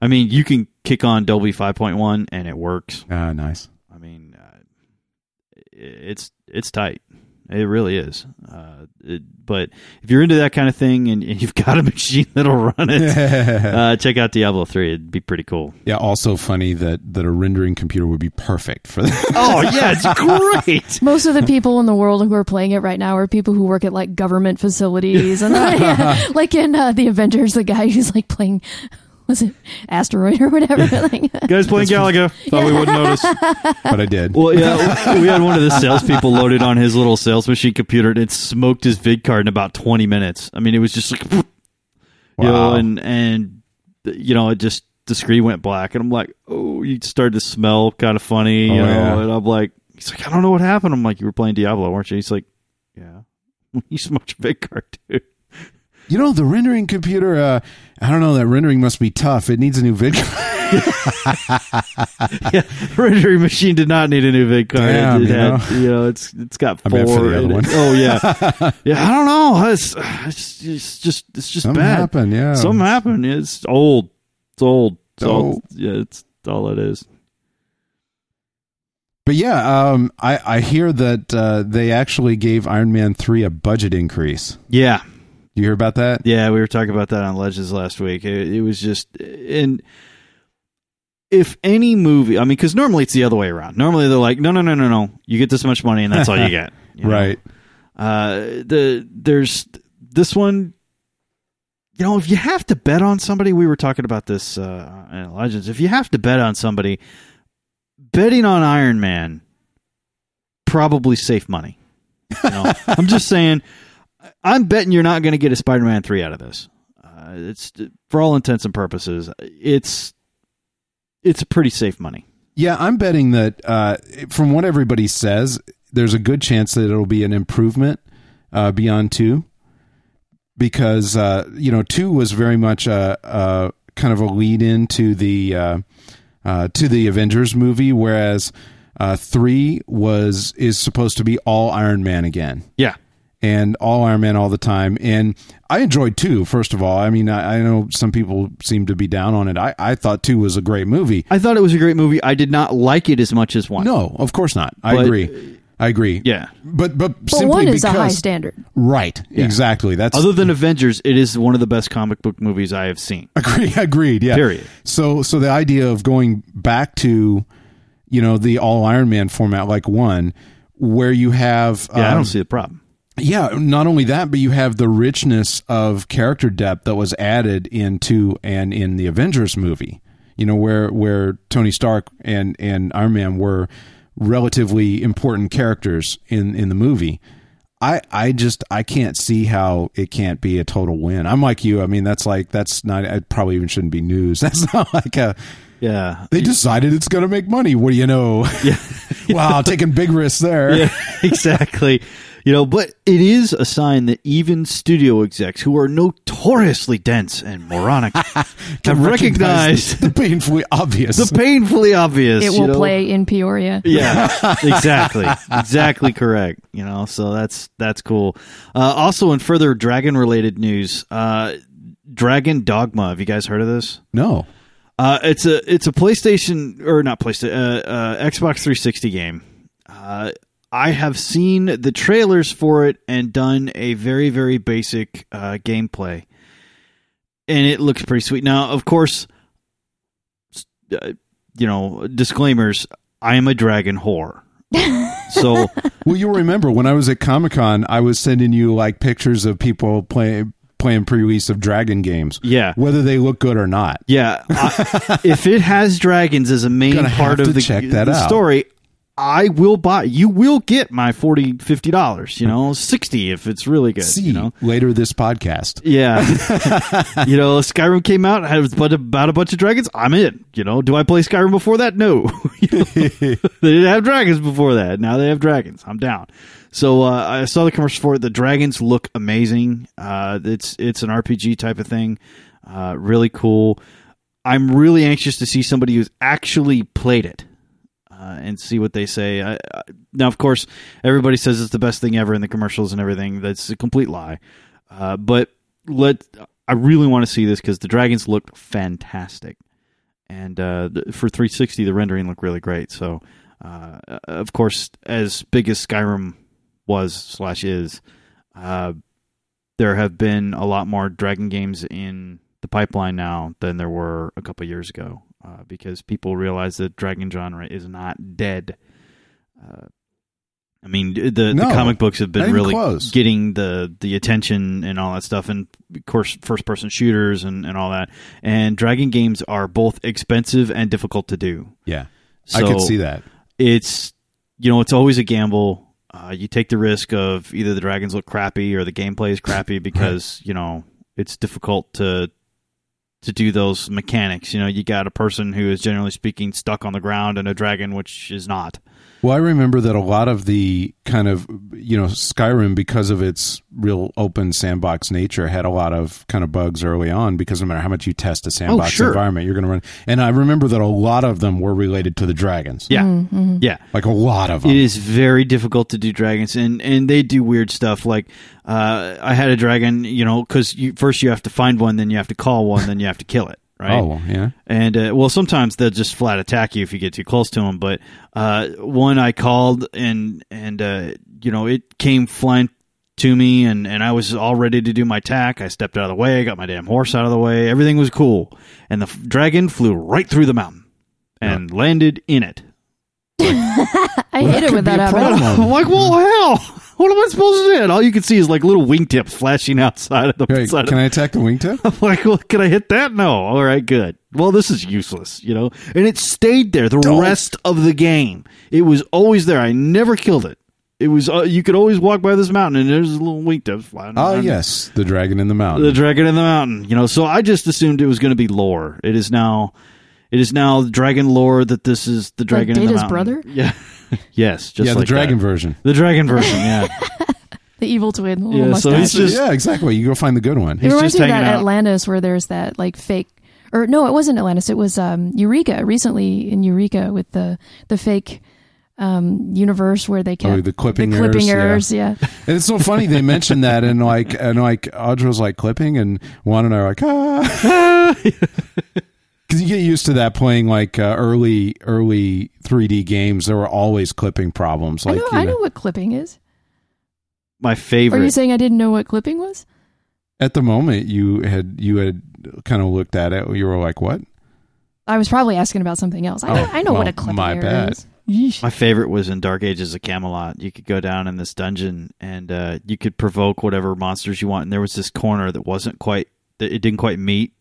I mean, you can kick on Dolby 5.1 and it works. Ah, nice. I mean, uh, it's it's tight. It really is. Uh, it, but if you're into that kind of thing and, and you've got a machine that'll run it, uh, check out Diablo 3. It'd be pretty cool. Yeah, also funny that that a rendering computer would be perfect for that. Oh yeah, it's great. most of the people in the world who are playing it right now are people who work at like government facilities and like in uh, the Avengers, the guy who's like playing was it asteroid or whatever? like, Guys playing Galaga. Thought we wouldn't notice. but I did. Well, yeah, we had one of the salespeople loaded on his little sales machine computer, and it smoked his vid card in about 20 minutes. I mean, it was just like, you know, Wow. and and you know, it just the screen went black, and I'm like, oh, you started to smell kind of funny, oh, you Oh, know. yeah. And I'm like, he's like, I don't know what happened. I'm like, you were playing Diablo, weren't you? He's like, yeah. you smoked your vid card, dude. You know, the rendering computer, uh, I don't know, that rendering must be tough. It needs a new vid yeah, rendering machine did not need a new vid card. Damn, it, it you had, know? you know, it's it's got four. for the other it. one. Oh yeah, yeah. I don't know. It's, it's, it's just it's just Something bad. happened, yeah. Something happened. It's old. It's old. It's all, Oh. yeah, it's all it is. But yeah, um, I, I hear that uh, they actually gave Iron Man 3 a budget increase. Yeah, You hear about that? yeah. We were talking about that on Legends last week. It, it was just and if any movie, I mean, because normally it's the other way around. Normally they're like, no, no, no, no, no. You get this much money and that's all you get. you? Right. Uh, the there's this one. You know, if you have to bet on somebody, we were talking about this uh, in Legends. If you have to bet on somebody, betting on Iron Man probably safe money. You know, I'm just saying. I'm betting you're not going to get a Spider-Man three out of this. Uh, it's for all intents and purposes, it's it's pretty safe money. Yeah, I'm betting that uh, from what everybody says, there's a good chance that it'll be an improvement uh, beyond two, because uh, you know two was very much a, a kind of a lead into the uh, uh, to the Avengers movie, whereas uh, three was is supposed to be all Iron Man again Yeah, and all Iron Man all the time. And I enjoyed two. First of all, I mean, I, I know some people seem to be down on it. I, I thought two was a great movie. I thought it was a great movie. I did not like it as much as one. No, of course not. I But- agree. I agree. Yeah. but but, But simply one is because a high standard. right, exactly. That's Other than Avengers, it is one of the best comic book movies I have seen. agree, agreed. Yeah. Period. So so the idea of going back to you know the all Iron Man format like one where you have Yeah, I um, don't see the problem. Yeah, not only that, but you have the richness of character depth that was added into and in the Avengers movie. You know, where where Tony Stark and and Iron Man were relatively important characters in in the movie. I I just I can't see how it can't be a total win. I'm like you. I mean, that's like that's not. It probably even shouldn't be news. That's not like a. Yeah. They decided it's going to make money. What do you know? Yeah. wow, taking big risks there. yeah, exactly. You know, but it is a sign that even studio execs who are notoriously dense and moronic have recognized the, the painfully obvious. the painfully obvious. It you will know? play in Peoria. Yeah, exactly, exactly correct. You know, so that's that's cool. Uh, also, in further dragon related news, uh, Dragon Dogma. Have you guys heard of this? no. Uh, it's a it's a PlayStation or not PlayStation uh, uh, Xbox 360 game. I have seen the trailers for it and done a very very basic uh, gameplay, and it looks pretty sweet. Now, of course, uh, you know disclaimers. I am a dragon whore, so Well, you'll remember when I was at Comic Con, I was sending you like pictures of people playing playing pre-release of Dragon games. Yeah. whether they look good or not. Yeah, I, if it has dragons as a main Gonna part of the, check that the out. story, I will buy. You will get my 40 50 dollars. You know, sixty if it's really good. See You know, later this podcast. yeah. you know, Skyrim came out had about about a bunch of dragons. I'm in. You know, do I play Skyrim before that? No. They didn't have dragons before that. Now they have dragons. I'm down. So uh, I saw the commercial for it. The dragons look amazing. Uh, it's it's an RPG type of thing. Uh, really cool. I'm really anxious to see somebody who's actually played it uh, and see what they say. I, I, now, of course, everybody says it's the best thing ever in the commercials and everything. That's a complete lie. Uh, but let I really want to see this because the dragons look fantastic, and uh, for 360, the rendering looked really great. So, uh, of course, as big as Skyrim was slash is, uh, there have been a lot more dragon games in the pipeline now than there were a couple years ago uh, because people realize that dragon genre is not dead. Uh, I mean, the, the comic books have been really close. getting the the attention and all that stuff, and of course, first person shooters and, and all that. And dragon games are both expensive and difficult to do. Yeah, I So could see that. It's you know, it's always a gamble. Uh, you take the risk of either the dragons look crappy or the gameplay is crappy because you know it's difficult to to do those mechanics. You know, you got a person who is generally speaking stuck on the ground and a dragon which is not. Well, I remember that a lot of the kind of you know Skyrim because of its real open sandbox nature had a lot of kind of bugs early on because no matter how much you test a oh, sandbox sure. environment, you're going to run. And I remember that a lot of them were related to the dragons. Yeah. Mm-hmm, mm-hmm. Yeah. like a lot of them. It is very difficult to do dragons, and and they do weird stuff. Like uh, I had a dragon, you know, because you, first you have to find one, then you have to call one, then you have to kill it, right? Oh yeah. And uh, well, sometimes they'll just flat attack you if you get too close to them. But uh, one I called, and and uh, you know it came flying to me, and and I was all ready to do my attack. I stepped out of the way, I got my damn horse out of the way. Everything was cool, and the f- dragon flew right through the mountain and landed in it. I Well, hate it could when that a happens. problem. I'm like, well, hell, what am I supposed to do? And all you can see is like little wingtips flashing outside of the Hey, side. can of I attack the wingtip? I'm like, well, can I hit that? No. All right, good. Well, this is useless, you know. And it stayed there the rest of the game. It was always there. I never killed it. It was uh, you could always walk by this mountain and there's a little wingtip flying. Oh around. yes, the dragon in the mountain. the dragon in the mountain. You know, so I just assumed it was going to be lore. It is now, it is now dragon lore that this is the dragon in the mountain. Data's mountain. brother? Yeah, yes, just yeah, like the dragon that. version. The dragon version, yeah. The evil twin, little Yeah, so he's just- yeah, exactly. You go find the good one. it he's reminds just me of that out. Atlantis where there's that like fake, or no, it wasn't Atlantis. It was um, Eureka. Recently in Eureka with the the fake um, universe where they kept Oh, the clipping the clipping errors, errors. Yeah, And it's so funny they mentioned that and like and like Audra was like clipping and Juan and I are like ah because you get used to that playing like uh, early early 3D games. There were always clipping problems. Like I know. you I know, know what clipping is. My favorite. Are you saying I didn't know what clipping was? at the moment you had you had kind of looked at it. You were like, what? I was probably asking about something else. I know, Oh, I know what a clipping my bad. is. Yeesh. My favorite was in Dark Ages of Camelot. You could go down in this dungeon and uh, you could provoke whatever monsters you want. And there was this corner that wasn't quite, that it didn't quite meet.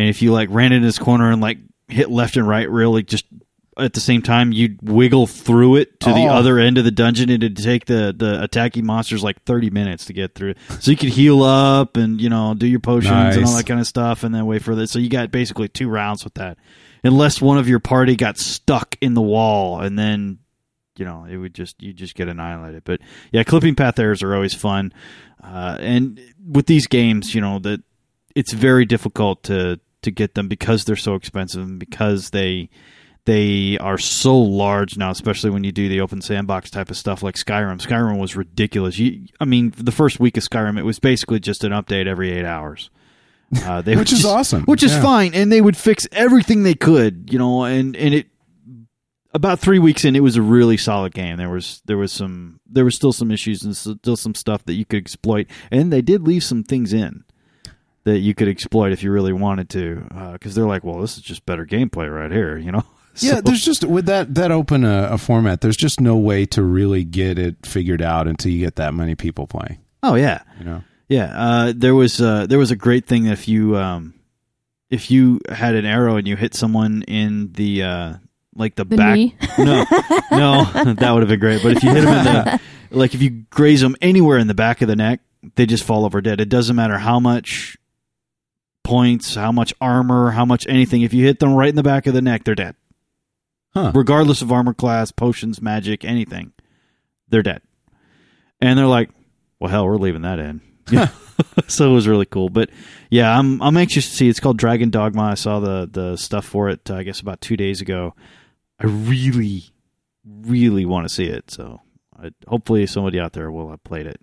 And if you like ran in this corner and like hit left and right, really just at the same time, you'd wiggle through it to the Oh. other end of the dungeon. and It'd take the the attacking monsters like thirty minutes to get through. So you could heal up and you know do your potions and all that kind of stuff, and then wait for this. So you got basically two rounds with that, unless one of your party got stuck in the wall, and then you know it would just you just get annihilated. But yeah, clipping path errors are always fun, uh, and with these games, you know that it's very difficult to to get them because they're so expensive and because they they are so large now, especially when you do the open sandbox type of stuff like Skyrim. Skyrim was ridiculous. You, I mean, the first week of Skyrim, it was basically just an update every eight hours. Uh, they Which is just- awesome. Which is Yeah. fine, and they would fix everything they could, you know, and and it. About three weeks in, it was a really solid game. There was there was some there was still some issues and still some stuff that you could exploit, and they did leave some things in that you could exploit if you really wanted to, because they're like, well, this is just better gameplay right here, you know. Yeah, So- there's just with that that open a, a format. There's just no way to really get it figured out until you get that many people playing. oh yeah, You know. Yeah, uh, there was uh, there was a great thing that if you um, if you had an arrow and you hit someone in the uh, like the, The back, knee? no, no, that would have been great. But if you hit them in the like if you graze them anywhere in the back of the neck, they just fall over dead. It doesn't matter how much points, how much armor, how much anything. If you hit them right in the back of the neck, they're dead, Huh. regardless of armor class, potions, magic, anything. They're dead, and they're like, "Well, hell, we're leaving that in." Yeah. so it was really cool. But yeah, I'm I'm anxious to see. It's called Dragon Dogma. I saw the the stuff for it. uh, I guess about two days ago. I really, really want to see it. So I, hopefully somebody out there will have played it.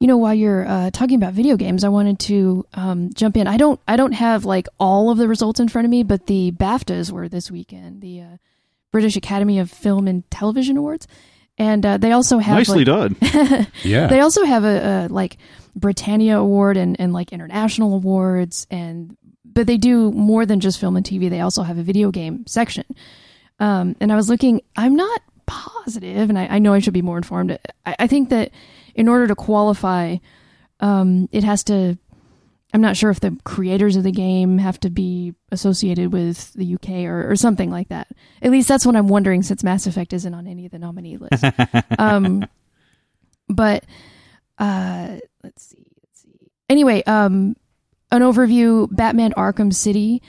You know, while you're uh, talking about video games, I wanted to um, jump in. I don't, I don't have like all of the results in front of me, but the BAFTAs were this weekend, the uh, British Academy of Film and Television Awards, and uh, they also have Nicely like, done. Yeah. they also have a, a like Britannia Award and, and like international awards and but they do more than just film and TV. They also have a video game section. Um, and I was looking. I'm not positive, and I, I know I should be more informed. I, I think that in order to qualify, um, it has to. I'm not sure if the creators of the game have to be associated with the UK or, or something like that. At least that's what I'm wondering, since Mass Effect isn't on any of the nominee lists. um, but uh, let's see, let's see. Anyway, um, an overview Batman Arkham City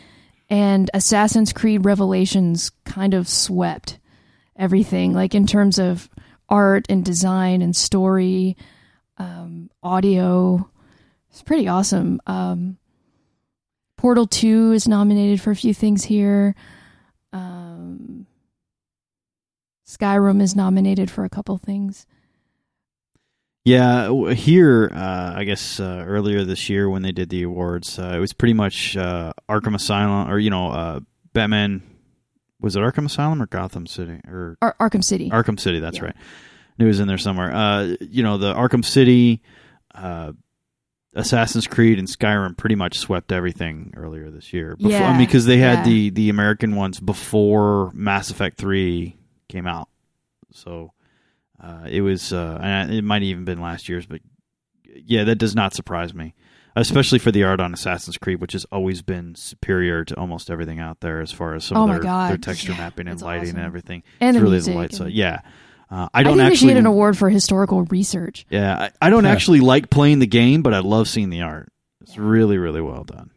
and Assassin's Creed Revelations kind of swept everything, like in terms of art and design and story, um, audio. It's pretty awesome. Um, Portal 2 is nominated for a few things here. Um, Skyrim is nominated for a couple things. Yeah, here, uh, I guess uh, earlier this year when they did the awards, uh, it was pretty much uh, Arkham Asylum, or you know, uh, Batman. Was it Arkham Asylum or Gotham City or Ar- Arkham City. Arkham City? That's Yeah. right. It was in there somewhere. Uh, you know, the Arkham City, uh, Assassin's Creed, and Skyrim pretty much swept everything earlier this year. Before, I Yeah, mean, because they had yeah. the the American ones before Mass Effect Three came out, so uh, it was. Uh, and it might have even been last year's, but yeah, that does not surprise me, especially for the art on Assassin's Creed, which has always been superior to almost everything out there as far as some Oh of their, their texture yeah, mapping and lighting awesome. and everything. and it's the really music. the light side. Yeah. Uh, I I, don't think they should actually get an award for historical research. yeah, I, I don't Yeah. actually like playing the game, but I love seeing the art. It's really, really well done.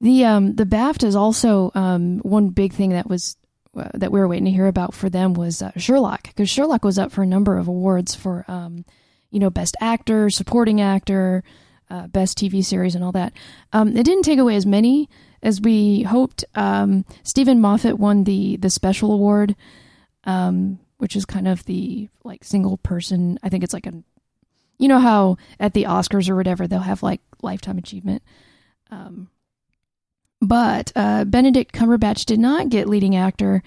The um the BAFTA is also um one big thing that was uh, that we were waiting to hear about for them was uh, Sherlock because Sherlock was up for a number of awards for um you know best actor, supporting actor, uh, best TV series, and all that. Um, it didn't take away as many as we hoped. Um, Steven Moffat won the the special award, um, which is kind of the like single person. I think it's like a you know how at the Oscars or whatever they'll have like lifetime achievement. Um, but uh, Benedict Cumberbatch did not get leading actor.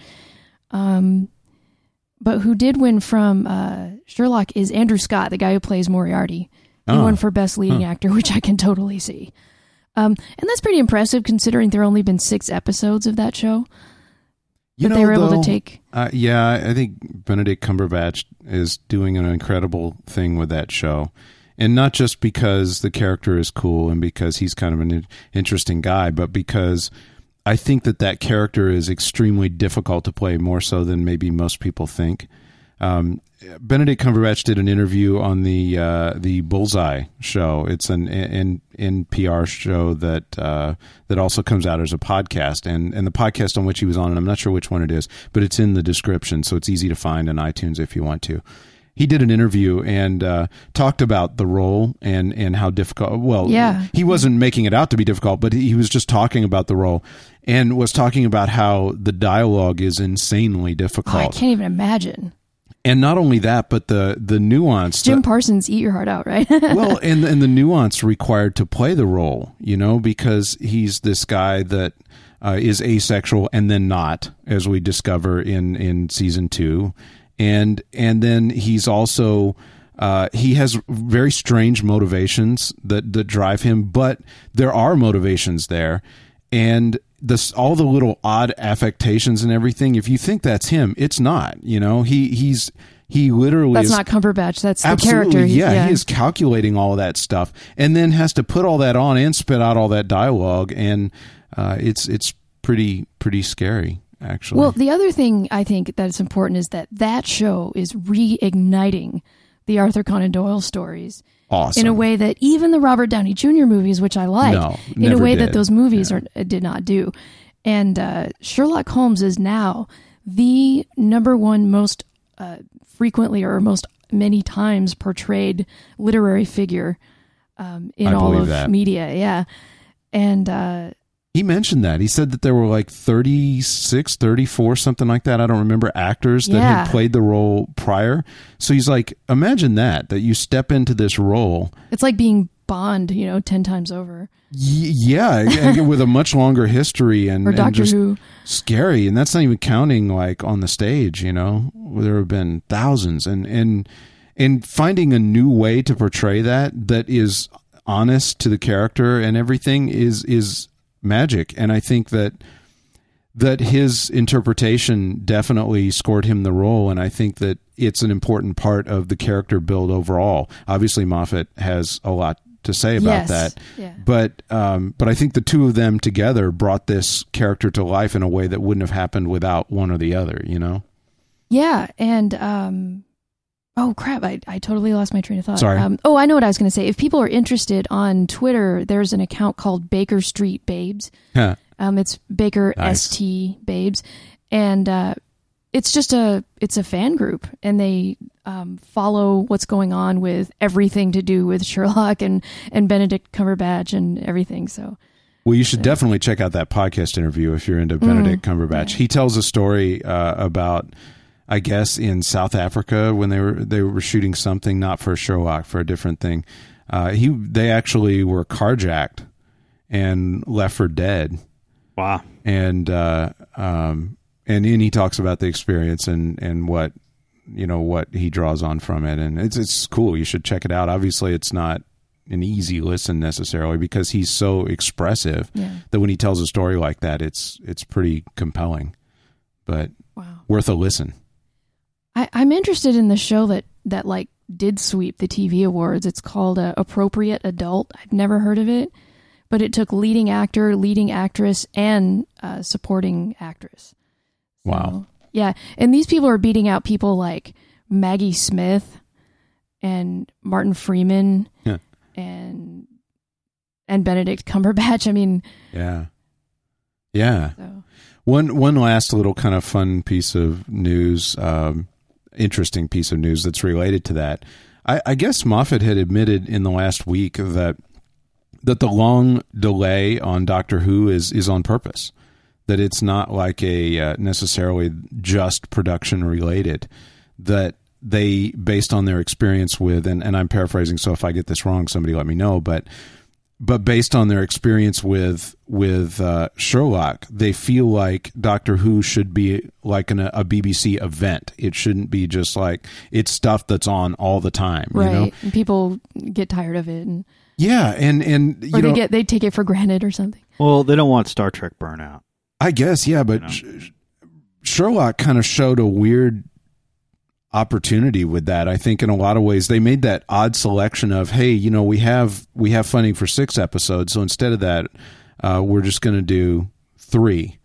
Um, but who did win from uh, Sherlock is Andrew Scott, the guy who plays Moriarty. He Oh. won for best leading Huh. actor, which I can totally see. Um, and that's pretty impressive considering there only been six episodes of that show. You that they were able though, to take. Uh, yeah, I think Benedict Cumberbatch is doing an incredible thing with that show. And not just because the character is cool and because he's kind of an interesting guy, but because I think that that character is extremely difficult to play, more so than maybe most people think. Um, Benedict Cumberbatch did an interview on the uh, the Bullseye show. It's an N- NPR show that uh, that also comes out as a podcast, and and the podcast on which he was on, and I'm not sure which one it is, but it's in the description, so it's easy to find on iTunes if you want to. He did an interview and uh, talked about the role and and how difficult. Well, Yeah. he wasn't making it out to be difficult, but he, was just talking about the role and was talking about how the dialogue is insanely Oh, I can't even imagine. And not only that, but the the nuance. Jim the- Parsons, eat your heart out, right? well, and and the nuance required to play the role, you know, because he's this guy that uh, is asexual and then not, as we discover in in season two, and and then he's also. Uh, he has very strange motivations that, that drive him, but there are motivations there, and this all the little odd affectations and everything. If you think that's him, it's not. You know, he he's he literally That's is not Cumberbatch. That's the character. He- yeah, he is calculating all of that stuff, and then has to put all that on and spit out all that dialogue, and uh, it's it's pretty pretty scary actually. Well, the other thing I think that's important is that that show is reigniting the Arthur Conan Doyle stories awesome in a way that even the Robert Downey Jr. movies, which I like, No, in a way did. that those movies Yeah. are, did not do. And uh, Sherlock Holmes is now the number one most uh, frequently or most many times portrayed literary figure um, in I all of that. media. Yeah. And uh, He mentioned that. He said that there were like 36, 34, something like that. I don't remember actors that Yeah. had played the role prior. So he's like, imagine that, that you step into this role. it's like being Bond, you know, 10 times over. Y- yeah, with a much longer history and, Or and Doctor just Who. scary. And that's not even counting like on the stage, you know, there have been thousands and, and, and finding a new way to portray that, that is honest to the character and everything is, is magic. And I think that, that his interpretation definitely scored him the role, and I think that it's an important part of the character build overall. Obviously, Moffat has a lot to say about Yes. that, Yeah. but um, but I think the two of them together brought this character to life in a way that wouldn't have happened without one or the other. You know? Yeah, and um, Oh crap! I, I totally lost my train of thought. Sorry. Um, oh, I know what I was going to say. If people are interested on Twitter, there's an account called Baker Street Babes. Um, it's Baker Nice. ST Babes, and uh, it's just a it's a fan group, and they um, follow what's going on with everything to do with Sherlock and and Benedict Cumberbatch and everything. So Well, you should definitely check out that podcast interview if you're into Benedict Cumberbatch. He tells a story uh, about, I guess, in South Africa when they were they were shooting something not for Sherlock for a different thing. Uh, he they actually were carjacked and left for dead, Wow. and uh, um, and then he talks about the experience and and what you know what he draws on from it, and it's it's cool. You should check it out. Obviously, it's not an easy listen necessarily because he's so expressive yeah, that when he tells a story like that, it's it's pretty compelling, but wow. worth a listen. I, I'm interested in the show that that like did sweep the TV awards. It's called uh, Appropriate Adult. I've never heard of it, but it took leading actor, leading actress, and uh, supporting actress. So, Wow. Yeah, and these people are beating out people like Maggie Smith and Martin Freeman Yeah. and and Benedict Cumberbatch. I mean, Yeah, yeah. so One one last little kind of fun piece of news, um, interesting piece of news that's related to that. I, I guess Moffat had admitted in the last week that that the long delay on Doctor Who is is on purpose. That it's not like a uh, necessarily just production related. That they, based on their experience with, and, and I'm paraphrasing, so if I get this wrong, somebody let me know. But but based on their experience with with uh, Sherlock, they feel like Doctor Who should be like an, a BBC event. It shouldn't be just like it's stuff that's on all the time. right, You know? and people get tired of it, and Yeah, and and you or know, they get they take it for granted or something. Well, they don't want Star Trek burnout. I guess yeah, but know. Sherlock kind of showed a weird opportunity with that. I think in a lot of ways they made that odd selection of hey, you know, we have we have funding for six episodes, so instead of that, uh, we're just going to do three,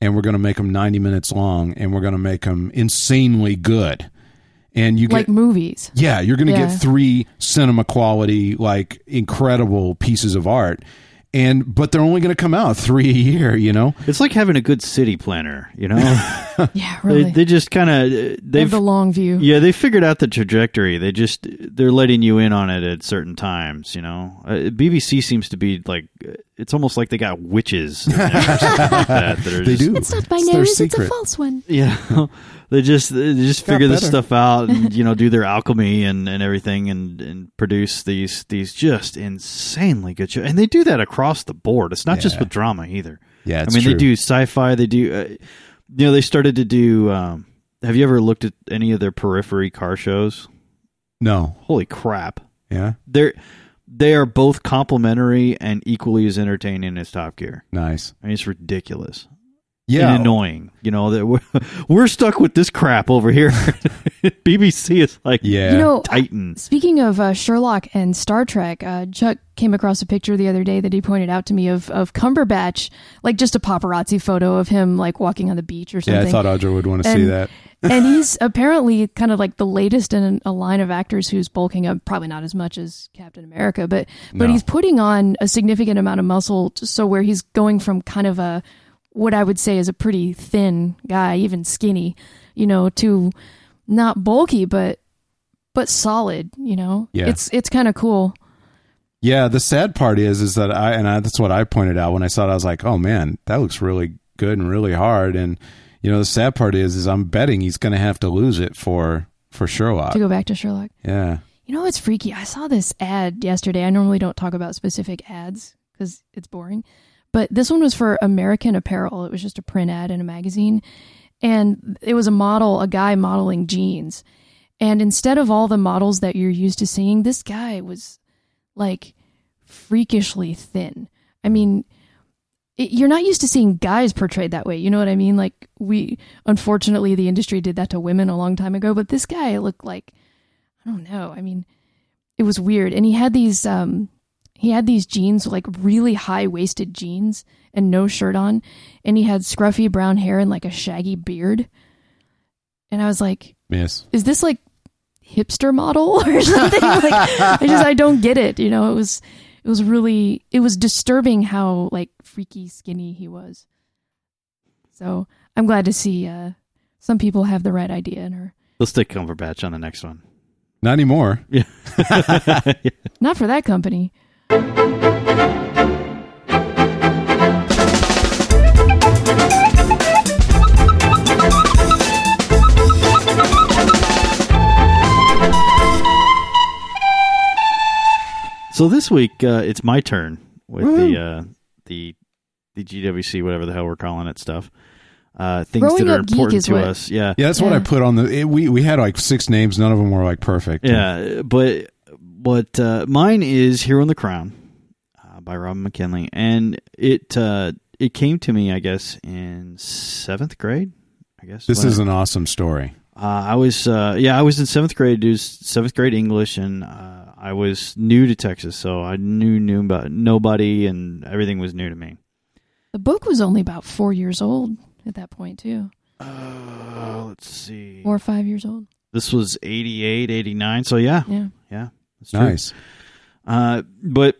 and we're going to make them ninety minutes long, and we're going to make them insanely good. And you get like movies. yeah, you're going to Yeah. get three cinema quality, like incredible pieces of art, and but they're only going to come out three a year. You know, It's like having a good city planner, you know? Yeah, really. they, they just kind of They have they've the long view. yeah they figured out the trajectory. They just they're letting you in on it at certain times. You know, uh, BBC seems to be like it's almost like they got witches or like that. That are They just, do. It's not my It's nose; it's a false one. Yeah, they just they just Got figure this stuff out and you know do their alchemy and, and everything and, and produce these these just insanely good shows. And they do that across the board. It's not just with drama either. yeah, I mean, they do sci-fi. They do, uh, you know, they started to do. Um, have you ever looked at any of their periphery car shows? no, Holy crap! yeah, They're they are both complimentary and equally as entertaining as Top Gear. nice, I mean, it's ridiculous. Yeah, and annoying. You know that we're, we're stuck with this crap over here. BBC is like yeah, You know, Titan. Speaking of uh, Sherlock and Star Trek, uh, Chuck came across a picture the other day that he pointed out to me of of Cumberbatch, like just a paparazzi photo of him like walking on the beach or something. yeah. I thought Audra would want to see that. and he's apparently kind of like the latest in a line of actors who's bulking up. Probably not as much as Captain America, but but No. he's putting on a significant amount of muscle, so where he's going from kind of a what I would say is a pretty thin guy, even skinny, you know, to not bulky, but but solid. You know, Yeah. it's it's kind of cool. Yeah, the sad part is, is that I and I, that's what I pointed out when I saw it. I was like, oh man, that looks really good and really hard. And you know, the sad part is, is I'm betting he's going to have to lose it for for Sherlock. To go back to Sherlock. Yeah, You know what's freaky? I saw this ad yesterday. I normally don't talk about specific ads because it's boring. But this one was for American Apparel. It was just a print ad in a magazine. And it was a model, a guy modeling jeans. And instead of all the models that you're used to seeing, this guy was like freakishly thin. I mean, it, you're not used to seeing guys portrayed that way. You know what I mean? Like, we, unfortunately, the industry did that to women a long time ago. But this guy looked like, I don't know. I mean, it was weird. And he had these um he had these jeans like really high waisted jeans and no shirt on and he had scruffy brown hair and like a shaggy beard. And I was like, yes, is this like hipster model or something. like I just I don't get it. You know, it was it was really it was disturbing how like freaky skinny he was. So I'm glad to see uh, some people have the right idea in her. Let's take Cumberbatch on the next one. Not anymore. yeah. Not for that company. So this week uh, it's my turn with the uh, the the GWC whatever the hell we're calling it stuff. Uh, things Growing that are important to what- us. Yeah. Yeah, that's what I put on the. It, we we had like six names. None of them were like perfect. Yeah, but but uh, mine is Hero and the Crown uh, by Robin McKinley, and it uh, it came to me, I guess, in seventh grade. I guess This when- is an awesome story. Uh, I was uh, yeah, I was in seventh grade, do seventh grade English, and uh, I was new to Texas, so I knew knew about nobody, and everything was new to me. The book was only about four years old at that point too, Uh, let's see. four or five years old. This was 88, 89, so yeah, Yeah. yeah, Nice. Uh, but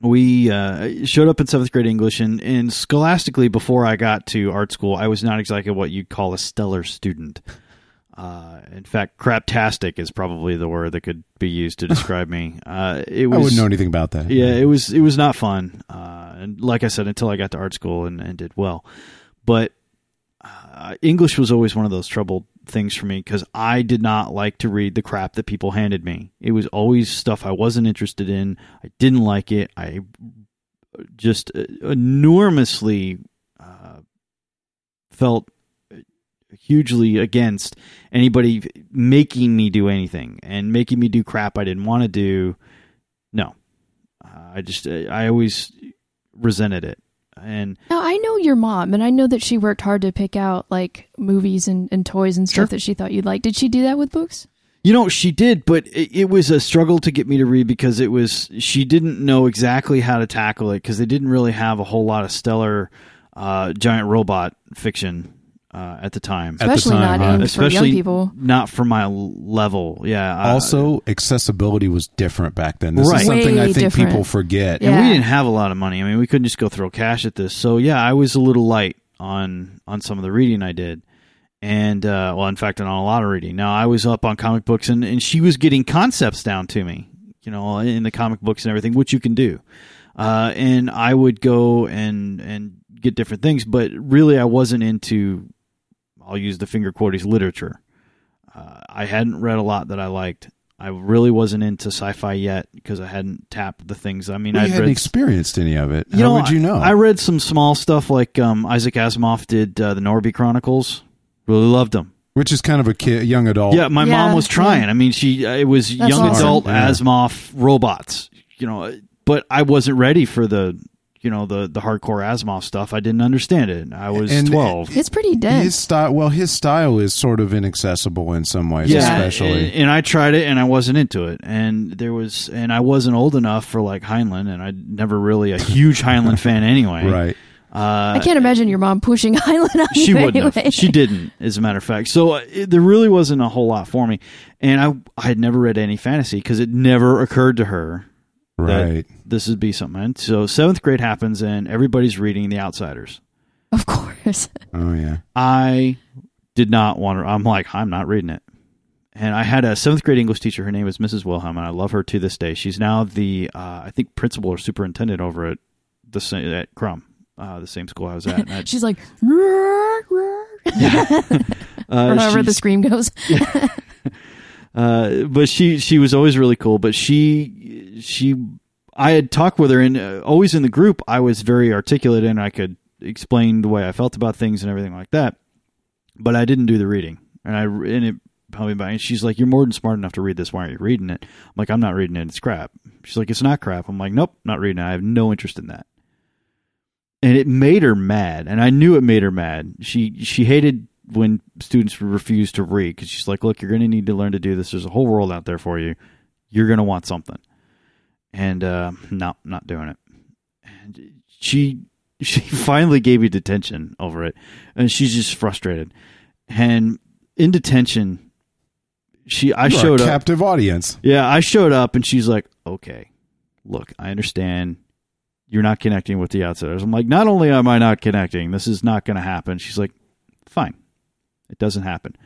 we uh, showed up in seventh grade English, and, and scholastically, before I got to art school, I was not exactly what you'd call a stellar student. Uh, in fact, craptastic is probably the word that could be used to describe me. Uh, it was, I wouldn't know anything about that. yeah, it was it was not fun. Uh, and like I said, until I got to art school and, and did well, but uh, English was always one of those troubled things for me because I did not like to read the crap that people handed me. It was always stuff I wasn't interested in. I didn't like it. I just uh, enormously uh, felt hugely against anybody making me do anything and making me do crap I didn't want to do. No, uh, I just I always resented it, and Now I know your mom, and I know that she worked hard to pick out like movies and, and toys and stuff Sure. that she thought you'd like. Did she do that with books? You know, she did, but it, it was a struggle to get me to read because it was she didn't know exactly how to tackle it because they didn't really have a whole lot of stellar uh, giant robot fiction uh, at the time, At the Especially time, not huh? especially for young people. not for my level. Yeah. I- Also, accessibility was different back then. This Right. is something I think different. people forget. and Yeah. we didn't have a lot of money. I mean, we couldn't just go throw cash at this. So yeah, I was a little light on on some of the reading I did, and uh, well, in fact, on a lot of reading. Now I was up on comic books, and and she was getting concepts down to me, you know, in the comic books and everything, which you can do, uh, and I would go and and get different things, but really, I wasn't into. I'll use the finger quotes literature. Uh, I hadn't read a lot that I liked. I really wasn't into sci-fi yet because I hadn't tapped the things. I mean, We I'd hadn't read experienced any of it. you How know, would you know? I, I read some small stuff like um, Isaac Asimov did uh, the Norby Chronicles. Really loved them. Which is kind of a kid, young adult. Yeah, my Yeah, mom was trying. yeah. I mean, she uh, it was That's young awesome. adult Yeah. Asimov robots. You know, but I wasn't ready for the you know the the hardcore Asimov stuff. I didn't understand it. I was And- twelve. It's pretty dense. His style, well, his style is sort of inaccessible in some ways, especially. and, and I tried it, and I wasn't into it. And there was, and I wasn't old enough for like Heinlein, and I never really a huge Heinlein fan anyway. right. Uh, I can't imagine your mom pushing Heinlein on she you wouldn't anyway. have. She didn't, as a matter of fact. So uh, it, there really wasn't a whole lot for me, and I I had never read any fantasy because it never occurred to her that Right. this would be something. And so seventh grade happens, and everybody's reading The Outsiders. Of course. Oh, yeah. I did not want to. I'm like, I'm not reading it. And I had a seventh grade English teacher. Her name is Mrs. Wilhelm, and I love her to this day. She's now the, uh, I think, principal or superintendent over at the sa- at Krum, uh, the same school I was at. And I- She's like, "Roar, roar," uh, or however the scream goes. uh, but she she was always really cool. But she she I had talked with her, and uh, always in the group, I was very articulate and I could explain the way I felt about things and everything like that. But I didn't do the reading, and I and it probably by. And she's like, "You're more than smart enough to read this. Why aren't you reading it?" I'm like, "I'm not reading it. It's crap." She's like, "It's not crap." I'm like, "Nope, not reading it. I have no interest in that." And it made her mad, and I knew it made her mad. She she hated when students refuse to read because she's like, "Look, you're going to need to learn to do this. There's a whole world out there for you. You're going to want something." And uh, no, not doing it. And she she finally gave me detention over it, and she's just frustrated. And in detention, she I You are showed a up. captive audience. Yeah, I showed up and she's like, "Okay, look, I understand you're not connecting with the outsiders." I'm like, "Not only am I not connecting, this is not going to happen." She's like, "Fine, it doesn't happen."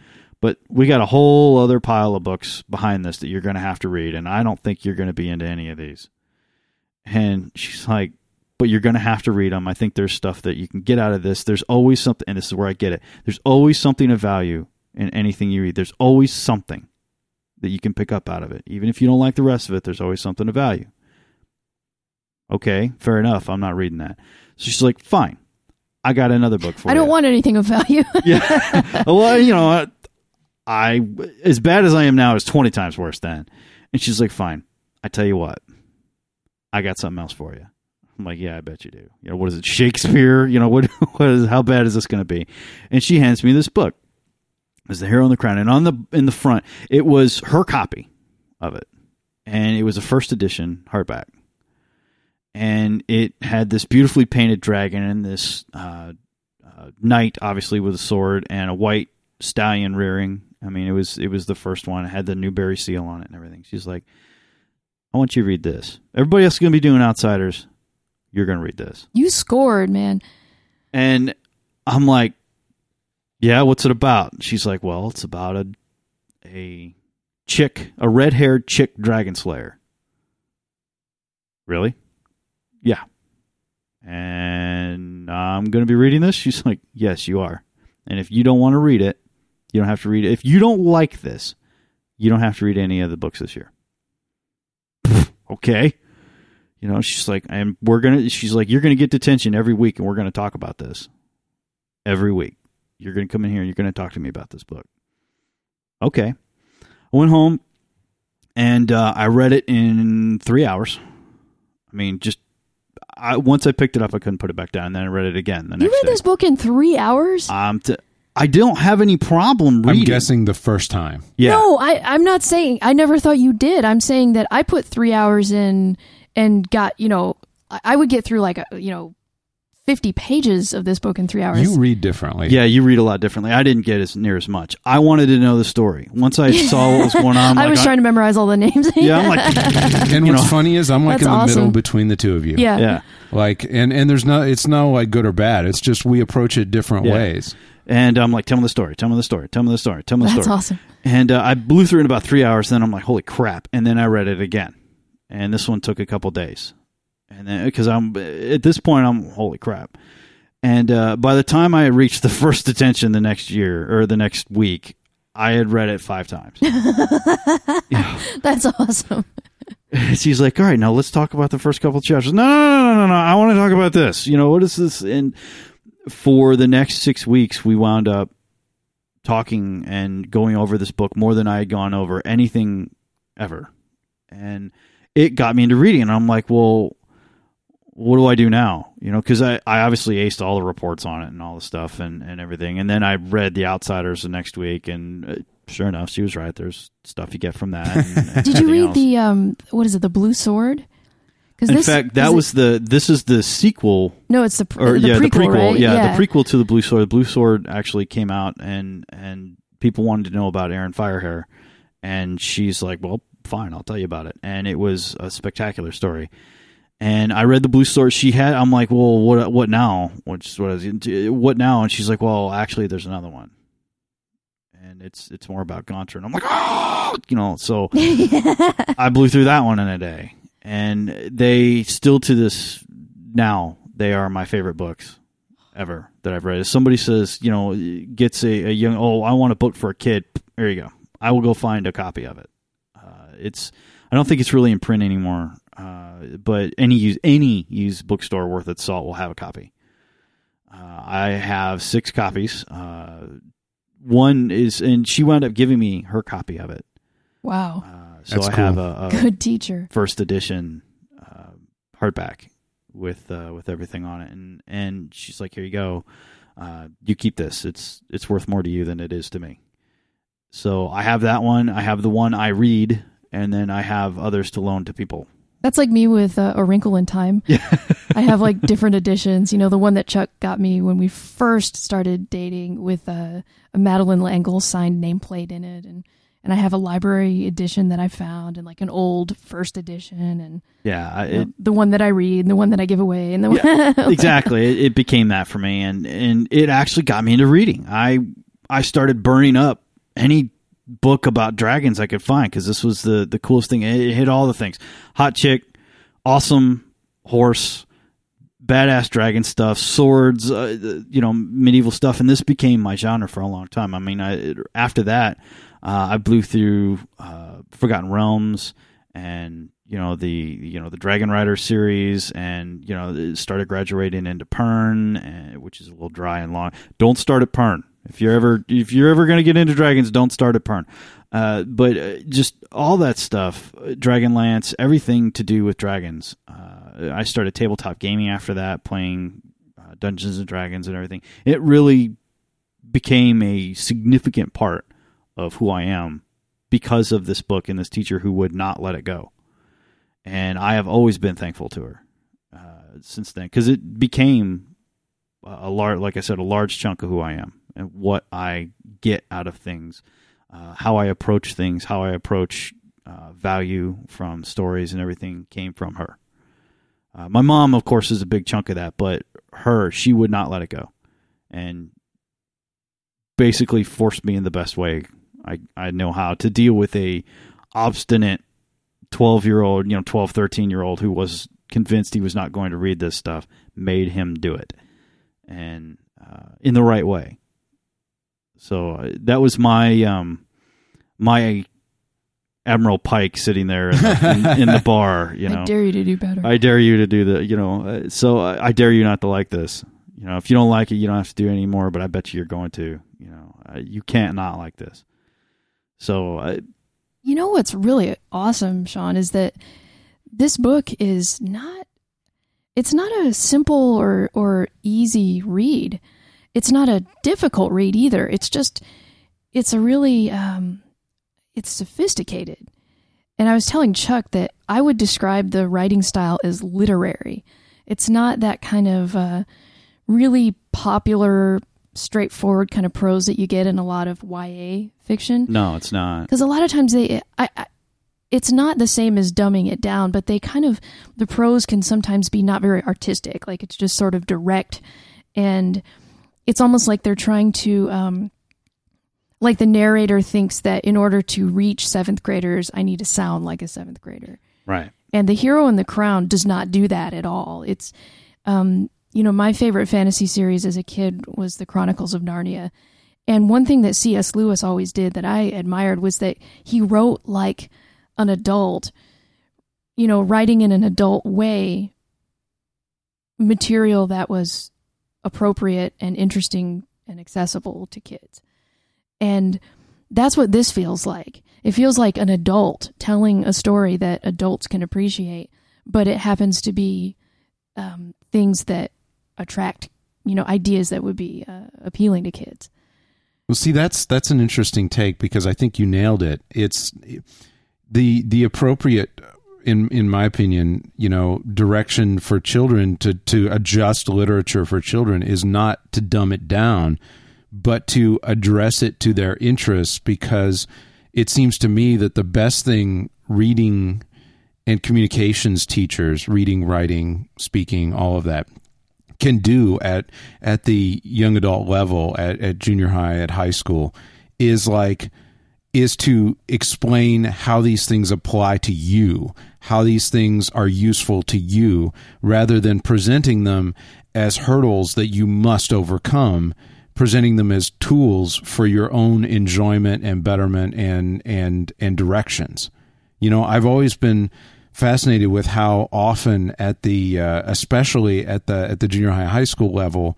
But we got a whole other pile of books behind this that you're going to have to read, and I don't think you're going to be into any of these. And she's like, but you're going to have to read them. I think there's stuff that you can get out of this. There's always something, and this is where I get it. There's always something of value in anything you read. There's always something that you can pick up out of it. Even if you don't like the rest of it, there's always something of value. Okay, fair enough. I'm not reading that. So she's like, fine. I got another book for you. I don't want anything of value. Yeah. well, you know, I, I as bad as I am now is twenty times worse then. And she's like, "Fine, I tell you what, I got something else for you." I'm like, "Yeah, I bet you do." You know, what is it, Shakespeare? You know, what what is how bad is this going to be? And she hands me this book. It's the Hero and the Crown, and on the in the front, it was her copy of it, and it was a first edition hardback, and it had this beautifully painted dragon and this. Uh, uh, knight, obviously with a sword and a white stallion rearing. I mean, it was it was the first one. It had the Newbery seal on it and everything. She's like, "I want you to read this. Everybody else is going to be doing Outsiders. You're going to read this." you scored, man. And I'm like, "Yeah, what's it about?" She's like, "Well, it's about a a chick, a red-haired chick dragon slayer." Really? Yeah. And I'm going to be reading this. She's like, "Yes, you are." And if you don't want to read it, you don't have to read it. If you don't like this, you don't have to read any of the books this year. okay. You know, she's like, and we're going to, she's like, you're going to get detention every week and we're going to talk about this every week. You're going to come in here and you're going to talk to me about this book. Okay. I went home and uh, I read it in three hours. I mean, just I, once I picked it up, I couldn't put it back down. And then I read it again the You read day. this book in three hours? Um, t- I don't have any problem reading. I'm guessing the first time. Yeah. No, I, I'm not saying. I never thought you did. I'm saying that I put three hours in and got, you know, I, I would get through like, a, you know, 50 pages of this book in three hours. You read differently. Yeah, you read a lot differently. I didn't get as near as much. I wanted to know the story. Once I saw what was going on, I'm I like, was trying to memorize all the names. Yeah, I'm like, And what's know. funny is I'm like That's in the middle between the two of you. yeah. yeah. Like and and there's no it's no like good or bad. It's just we approach it different Yeah. ways. And I'm like, tell me the story. Tell me the story. Tell me the story. Tell me the That's story. awesome. And uh, I blew through in about three hours. Then I'm like, holy crap! And then I read it again, and this one took a couple days. And then because I'm at this point, I'm holy crap. And uh, by the time I reached the first detention the next year or the next week, I had read it five times. That's awesome. she's like, "All right, now let's talk about the first couple of chapters." No, no, no, no, no, no. I want to talk about this. You know, what is this? And for the next six weeks, we wound up talking and going over this book more than I had gone over anything ever, and it got me into reading. And I'm like, "Well, what do I do now?" You know, because I, I obviously aced all the reports on it and all the stuff and and everything. And then I read The Outsiders the next week, and uh, sure enough, she was right. There's stuff you get from that. and Did you read else. the, um, what is it, the Blue Sword? Because In fact, that was the this is the sequel no, it's the, or the yeah prequel, the prequel right? yeah, the prequel to the Blue Sword. The Blue Sword actually came out and and people wanted to know about Aerin Firehair, and she's like, well, fine, I'll tell you about it. And it was a spectacular story. And I read the Blue Sword. She had. I'm like, well, what what now? Which is what I was into. What now? And she's like, well, actually, there's another one. And it's it's more about Gaunter. And I'm like, oh, you know. So I blew through that one in a day, and they still to this now they are my favorite books ever that I've read. If somebody says, you know, gets a, a young, oh, I want a book for a kid. There you go. I will go find a copy of it. Uh, it's I don't think it's really in print anymore, uh, but any use any used bookstore worth its salt will have a copy. Uh, I have six copies. Uh, one is, and she wound up giving me her copy of it. Wow. Uh, so That's I have a, a Good teacher. first edition uh, hardback with uh, with everything on it, and and she's like, "Here you go, uh, you keep this. It's it's worth more to you than it is to me." So I have that one. I have the one I read, and then I have others to loan to people. That's like me with uh, A Wrinkle in Time. Yeah. I have like different editions. You know, the one that Chuck got me when we first started dating with uh, a Madeleine L'Engle signed nameplate in it, and and I have a library edition that I found and like an old first edition and Yeah, I- you know, it, the one that I read and the one that I give away and the Yeah, one exactly. It, it became that for me, and and it actually got me into reading. I I started burning up any book about dragons I could find because this was the the coolest thing. It, it hit all the things: hot chick, awesome horse, badass dragon stuff, swords, uh, you know, medieval stuff, and this became my genre for a long time. I mean, I, after that, uh, I blew through uh, Forgotten Realms and you know the you know the Dragon Rider series, and you know started graduating into Pern, and, which is a little dry and long. Don't start at Pern if you're ever if you're ever going to get into dragons. Don't start at Pern. Uh, but uh, just all that stuff, uh, Dragonlance, everything to do with dragons. Uh, I started tabletop gaming after that, playing uh, Dungeons and Dragons and everything. It really became a significant part of who I am because of this book and this teacher who would not let it go. And I have always been thankful to her since then because it became a large, like I said, a large chunk of who I am and what I get out of things, uh, how I approach things, how I approach uh, value from stories and everything came from her. Uh, my mom, of course, is a big chunk of that, but her, she would not let it go, and basically forced me in the best way I, I know how to deal with a obstinate 12 year old, you know, 12, 13 year old who was convinced he was not going to read this stuff, made him do it and uh, in the right way. So uh, that was my, um, my Admiral Pike sitting there in the, in, in the bar, you know. I dare you to do better. I dare you to do the, you know, uh, so I, I dare you not to like this. You know, if you don't like it, you don't have to do it anymore, but I bet you you're going to, you know, uh, you can't not like this. So, You know what's really awesome, Sean, is that this book is not it's not a simple or or easy read. It's not a difficult read either. It's just it's a really um it's sophisticated. And I was telling Chuck that I would describe the writing style as literary. It's not that kind of uh, really popular, straightforward kind of prose that you get in a lot of YA fiction no, it's not. because a lot of times they I, I it's not the same as dumbing it down but they kind of the prose can sometimes be not very artistic like it's just sort of direct and it's almost like they're trying to um like the narrator thinks that in order to reach seventh graders i need to sound like a seventh grader. Right. and the hero and the crown does not do that at all. It's um you know my favorite fantasy series as a kid was the chronicles of narnia. And one thing that cs lewis always did that i admired was that he wrote like an adult you know writing in an adult way material that was appropriate and interesting and accessible to kids and that's what this feels like. It feels like an adult telling a story that adults can appreciate, but it happens to be um, things that attract, you know, ideas that would be uh, appealing to kids. Well, see, that's that's an interesting take because I think you nailed it. It's the the appropriate, in in my opinion, you know, direction for children to to adjust literature for children is not to dumb it down, but to address it to their interests because it seems to me that the best thing reading and communications teachers, reading, writing, speaking, all of that can do at at the young adult level at, at junior high at high school is like is to explain how these things apply to you how these things are useful to you rather than presenting them as hurdles that you must overcome presenting them as tools for your own enjoyment and betterment and and and directions. You know i've always been fascinated with how often at the uh, especially at the at the junior high high school level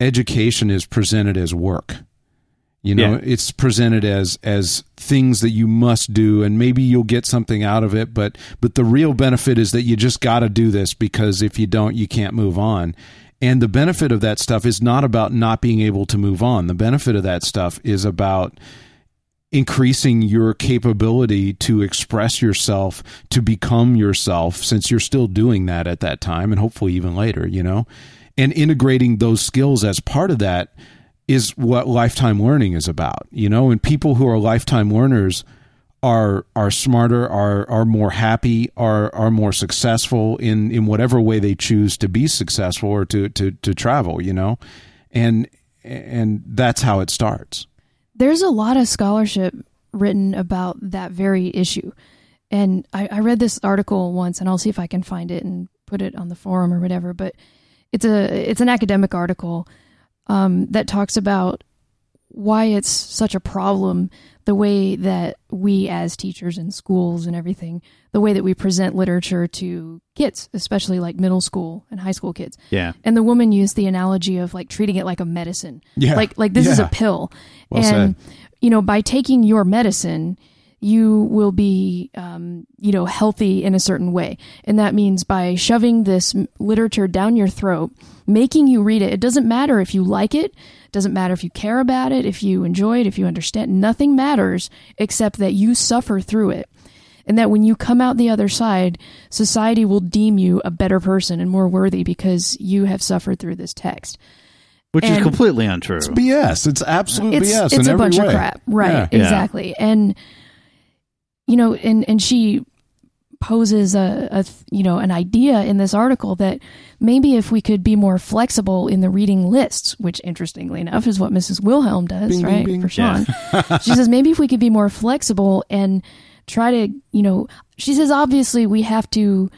education is presented as work you know Yeah. it's presented as as things that you must do and maybe you'll get something out of it but but the real benefit is that you just got to do this because if you don't you can't move on. And the benefit of that stuff is not about not being able to move on. The benefit of that stuff is about increasing your capability to express yourself to become yourself since you're still doing that at that time and hopefully even later you know? And integrating those skills as part of that is what lifetime learning is about. You know, and people who are lifetime learners are are smarter, are are more happy, are are more successful in in whatever way they choose to be successful or to to to travel. You know, and and that's how it starts. There's a lot of scholarship written about that very issue. And I, I read this article once, and I'll see if I can find it and put it on the forum or whatever. But it's a it's an academic article um, that talks about why it's such a problem the way that we as teachers in schools and everything the way that we present literature to kids especially like middle school and high school kids. Yeah. and the woman used the analogy of like treating it like a medicine. Yeah. like like this is a pill. Well and you know by taking your medicine you will be um, you know healthy in a certain way and that means by shoving this literature down your throat making you read it it doesn't matter if you like it doesn't matter if you care about it if you enjoy it if you understand nothing matters except that you suffer through it and that when you come out the other side society will deem you a better person and more worthy because you have suffered through this text Which is completely untrue. It's BS. It's absolute it's BS. it's in a every bunch way. of crap right Yeah. Yeah. exactly and you know and and she poses a, a you know an idea in this article that maybe if we could be more flexible in the reading lists which interestingly enough is what mrs wilhelm does Bing, bing, right bing. for sean. She says maybe if we could be more flexible and try to you know she says obviously we have to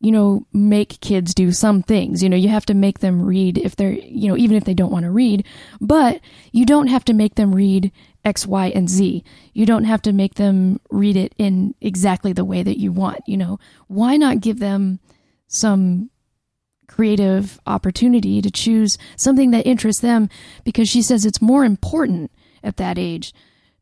you know make kids do some things. You know you have to make them read if they're you know even if they don't want to read. But you don't have to make them read x y and z you don't have to make them read it in exactly the way that you want you know why not give them some creative opportunity to choose something that interests them because she says it's more important at that age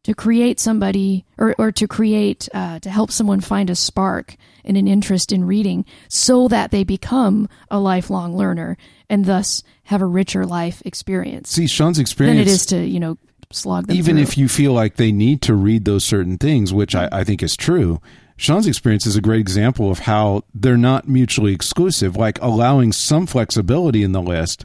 to create somebody or, or to create uh, to help someone find a spark and an interest in reading so that they become a lifelong learner and thus have a richer life experience See, Sean's experience. than it is to you know slog them even through. if you feel like they need to read those certain things, which I, I think is true, Sean's experience is a great example of how they're not mutually exclusive. Like allowing some flexibility in the list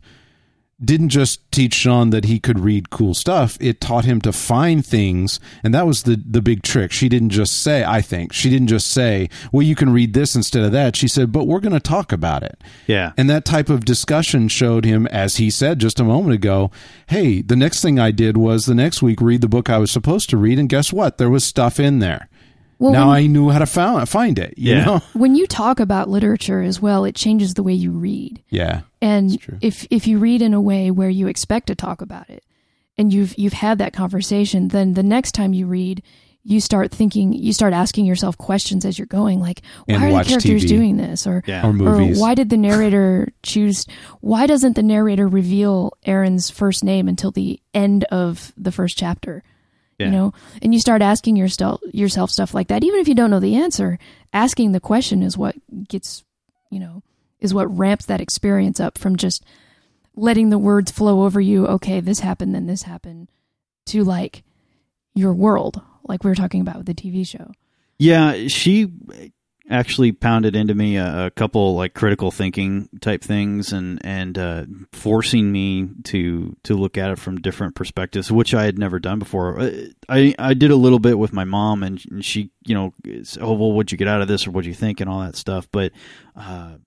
didn't just teach Sean that he could read cool stuff. It taught him to find things, and that was the the big trick. She didn't just say, I think, she didn't just say, well, you can read this instead of that. She said, but we're going to talk about it. Yeah. And that type of discussion showed him, as he said just a moment ago, hey, the next thing I did was the next week read the book I was supposed to read, and guess what? There was stuff in there. Well, now when, I knew how to found, find it. You Yeah. know? when you talk about literature as well it changes the way you read Yeah. And if if you read in a way where you expect to talk about it, and you've you've had that conversation, then the next time you read, you start thinking, you start asking yourself questions as you're going, like, why And are the characters TV. doing this, or Yeah. Or movies. or why did the narrator choose? Why doesn't the narrator reveal Aerin's first name until the end of the first chapter? Yeah. You know, and you start asking yourself yourself stuff like that, even if you don't know the answer. Asking the question is what gets, you know, is what ramps that experience up from just letting the words flow over you. Okay, this happened, then this happened, to like your world, like we were talking about with the TV show. Yeah, she actually pounded into me a, a couple like critical thinking type things and and uh, forcing me to to look at it from different perspectives, which I had never done before. Uh, I I did a little bit with my mom, and, she you know, is, oh well, what'd you get out of this, or what'd you think, and all that stuff. But uh,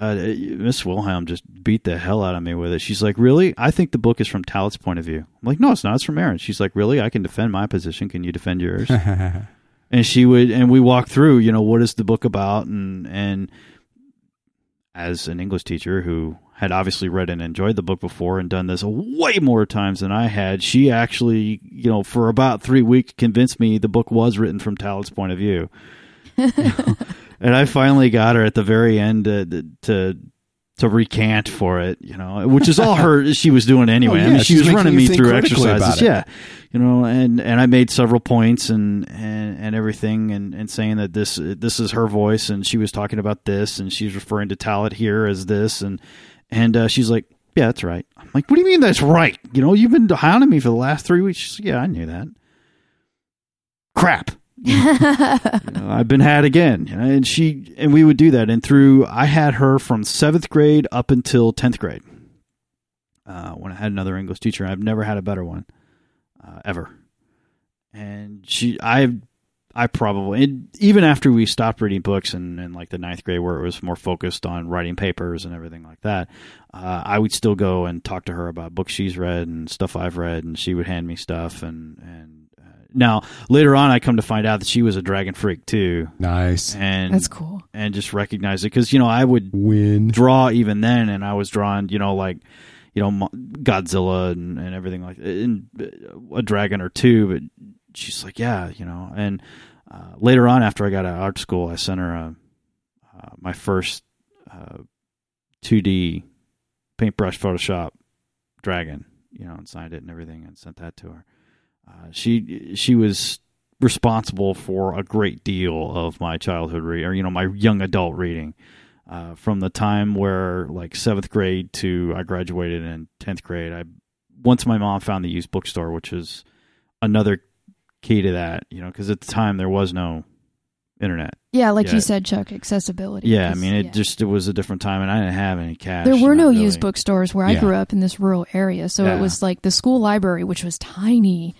uh, Miss Wilhelm just beat the hell out of me with it. She's like, "Really? I think the book is from Talat's point of view." I'm like, "No, it's not. It's from Aerin." She's like, "Really? I can defend my position. Can you defend yours?" and she would and we walked through you know what is the book about? And and as an english teacher who had obviously read and enjoyed the book before and done this way more times than i had she actually you know for about three weeks convinced me the book was written from talat's point of view. And i finally got her at the very end uh, to to to recant for it, you know, which is all her she was doing anyway. Oh, I mean, she was running me through exercises, yeah, you know, and and I made several points and and and everything, and and saying that this this is her voice, and she was talking about this, and she's referring to Talat here as this, and and uh, she's like, yeah, that's right. I'm like, what do you mean that's right? You know, you've been hounding me for the last three weeks. She's like, yeah, I knew that. Crap. You know, I've been had again, and she and we would do that, and through I had her from seventh grade up until tenth grade. uh, when I had another English teacher. I've never had a better one uh, ever. And she, I, I probably and even after we stopped reading books and in like the ninth grade where it was more focused on writing papers and everything like that, uh, I would still go and talk to her about books she's read and stuff I've read, and she would hand me stuff. And and now later on, I come to find out that she was a dragon freak too, Nice. and That's cool. and just recognize it because you know I would Win. draw even then, and I was drawing, you know, like you know Godzilla and, and everything like and uh, a dragon or two. But she's like, yeah, you know. And uh, later on, after I got out of art school, I sent her a, uh, my first two D paintbrush Photoshop dragon, you know, and signed it and everything, and sent that to her. Uh, she she was responsible for a great deal of my childhood reading, or you know, my young adult reading uh, from the time where like seventh grade to I graduated in tenth grade. I once my mom found the used bookstore, which is another key to that, you know, because at the time there was no internet. Yeah, like Yeah. you said, Chuck, accessibility. Yeah, I mean, it yeah. just it was a different time, and I didn't have any cash. There were no really. used bookstores where I grew up in this rural area, so Yeah. it was like the school library, which was tiny,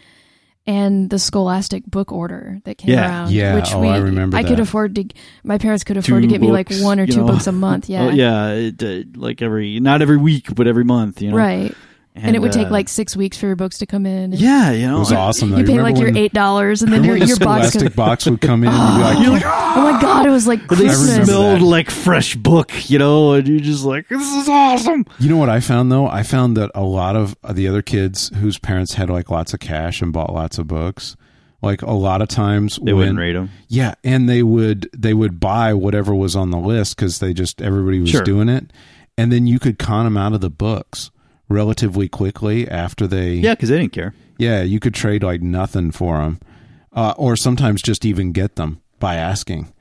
and the Scholastic book order that came Yeah. around. Yeah. which Oh, we, I remember I could afford to. My parents could afford Two to get me like one or two know? books a month. Yeah, Oh, yeah, it, uh, like every not every week, but every month, you know. right. And, it would take uh, like six weeks for your books to come in. yeah, you know, It was awesome. though. You pay like your eight dollars, and then your, your the box. Scholastic Could, box would come in and you'd be like, oh my god, it was like But they Christmas. smelled that. like fresh book, you know, and you're just like, this is awesome. You know what I found though? I found that a lot of the other kids whose parents had like lots of cash and bought lots of books, like a lot of times They when, wouldn't read them. Yeah, and they would they would buy whatever was on the list because they just everybody was Sure. doing it, and then you could con them out of the books relatively quickly after they Yeah, because they didn't care. yeah you could trade like nothing for them, uh, or sometimes just even get them by asking.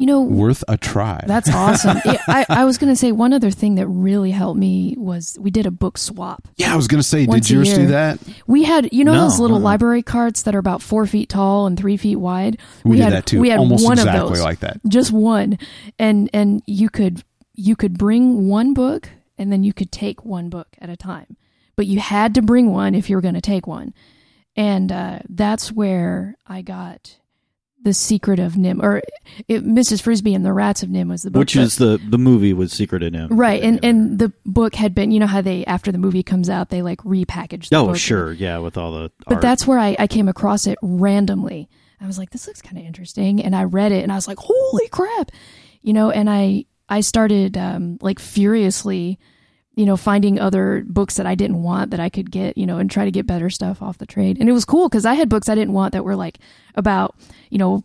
You know, Worth a try. That's awesome. yeah, I, I was going to say one other thing that really helped me was we did a book swap. yeah, I was gonna say, did a yours do that? We had, you know, No, those little uh-uh. library carts that are about four feet tall and three feet wide. We, did had that too. We had Almost one exactly of those, like that. just one, and and you could you could bring one book and then you could take one book at a time, but you had to bring one if you were going to take one, and uh, that's where I got. The Secret of NIMH, or it, Mrs. Frisby and the Rats of NIMH was the book. Which is the the movie with Secret of NIMH. Right, and and the book had been, you know how they after the movie comes out, they like repackage. The Oh, sure, yeah, with all the. But art. that's where I, I came across it randomly. I was like, this looks kind of interesting, and I read it, and I was like, holy crap, you know. And I I started um, like furiously, you know, finding other books that I didn't want that I could get, you know, and try to get better stuff off the trade. And it was cool because I had books I didn't want that were like about, you know,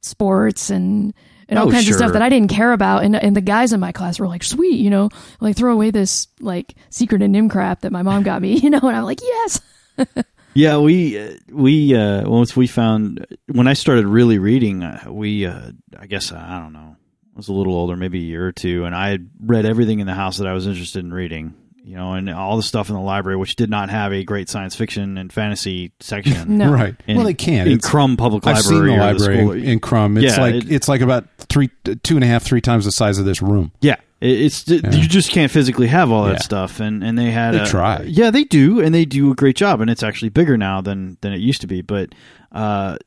sports and and all Oh, kinds of stuff that I didn't care about. And and the guys in my class were like, sweet, you know, like throw away this like secret and NIMH crap that my mom got me, you know. And I'm like, yes. Yeah, we uh, we uh, once we found when I started really reading, uh, we uh, I guess I don't know, was a little older, maybe a year or two, and I had read everything in the house that I was interested in reading. You know, and all the stuff in the library, which did not have a great science fiction and fantasy section. No. Right. In- well, they can't. in It's- Krum Public I've seen Library. the library school- in, in Krum. It's Yeah, like it- it's like about three, two and a half, three times the size of this room. Yeah, it's Yeah. you just can't physically have all that Yeah. stuff, and and they had They a, try. Yeah, they do, and they do a great job, and it's actually bigger now than than it used to be. But uh,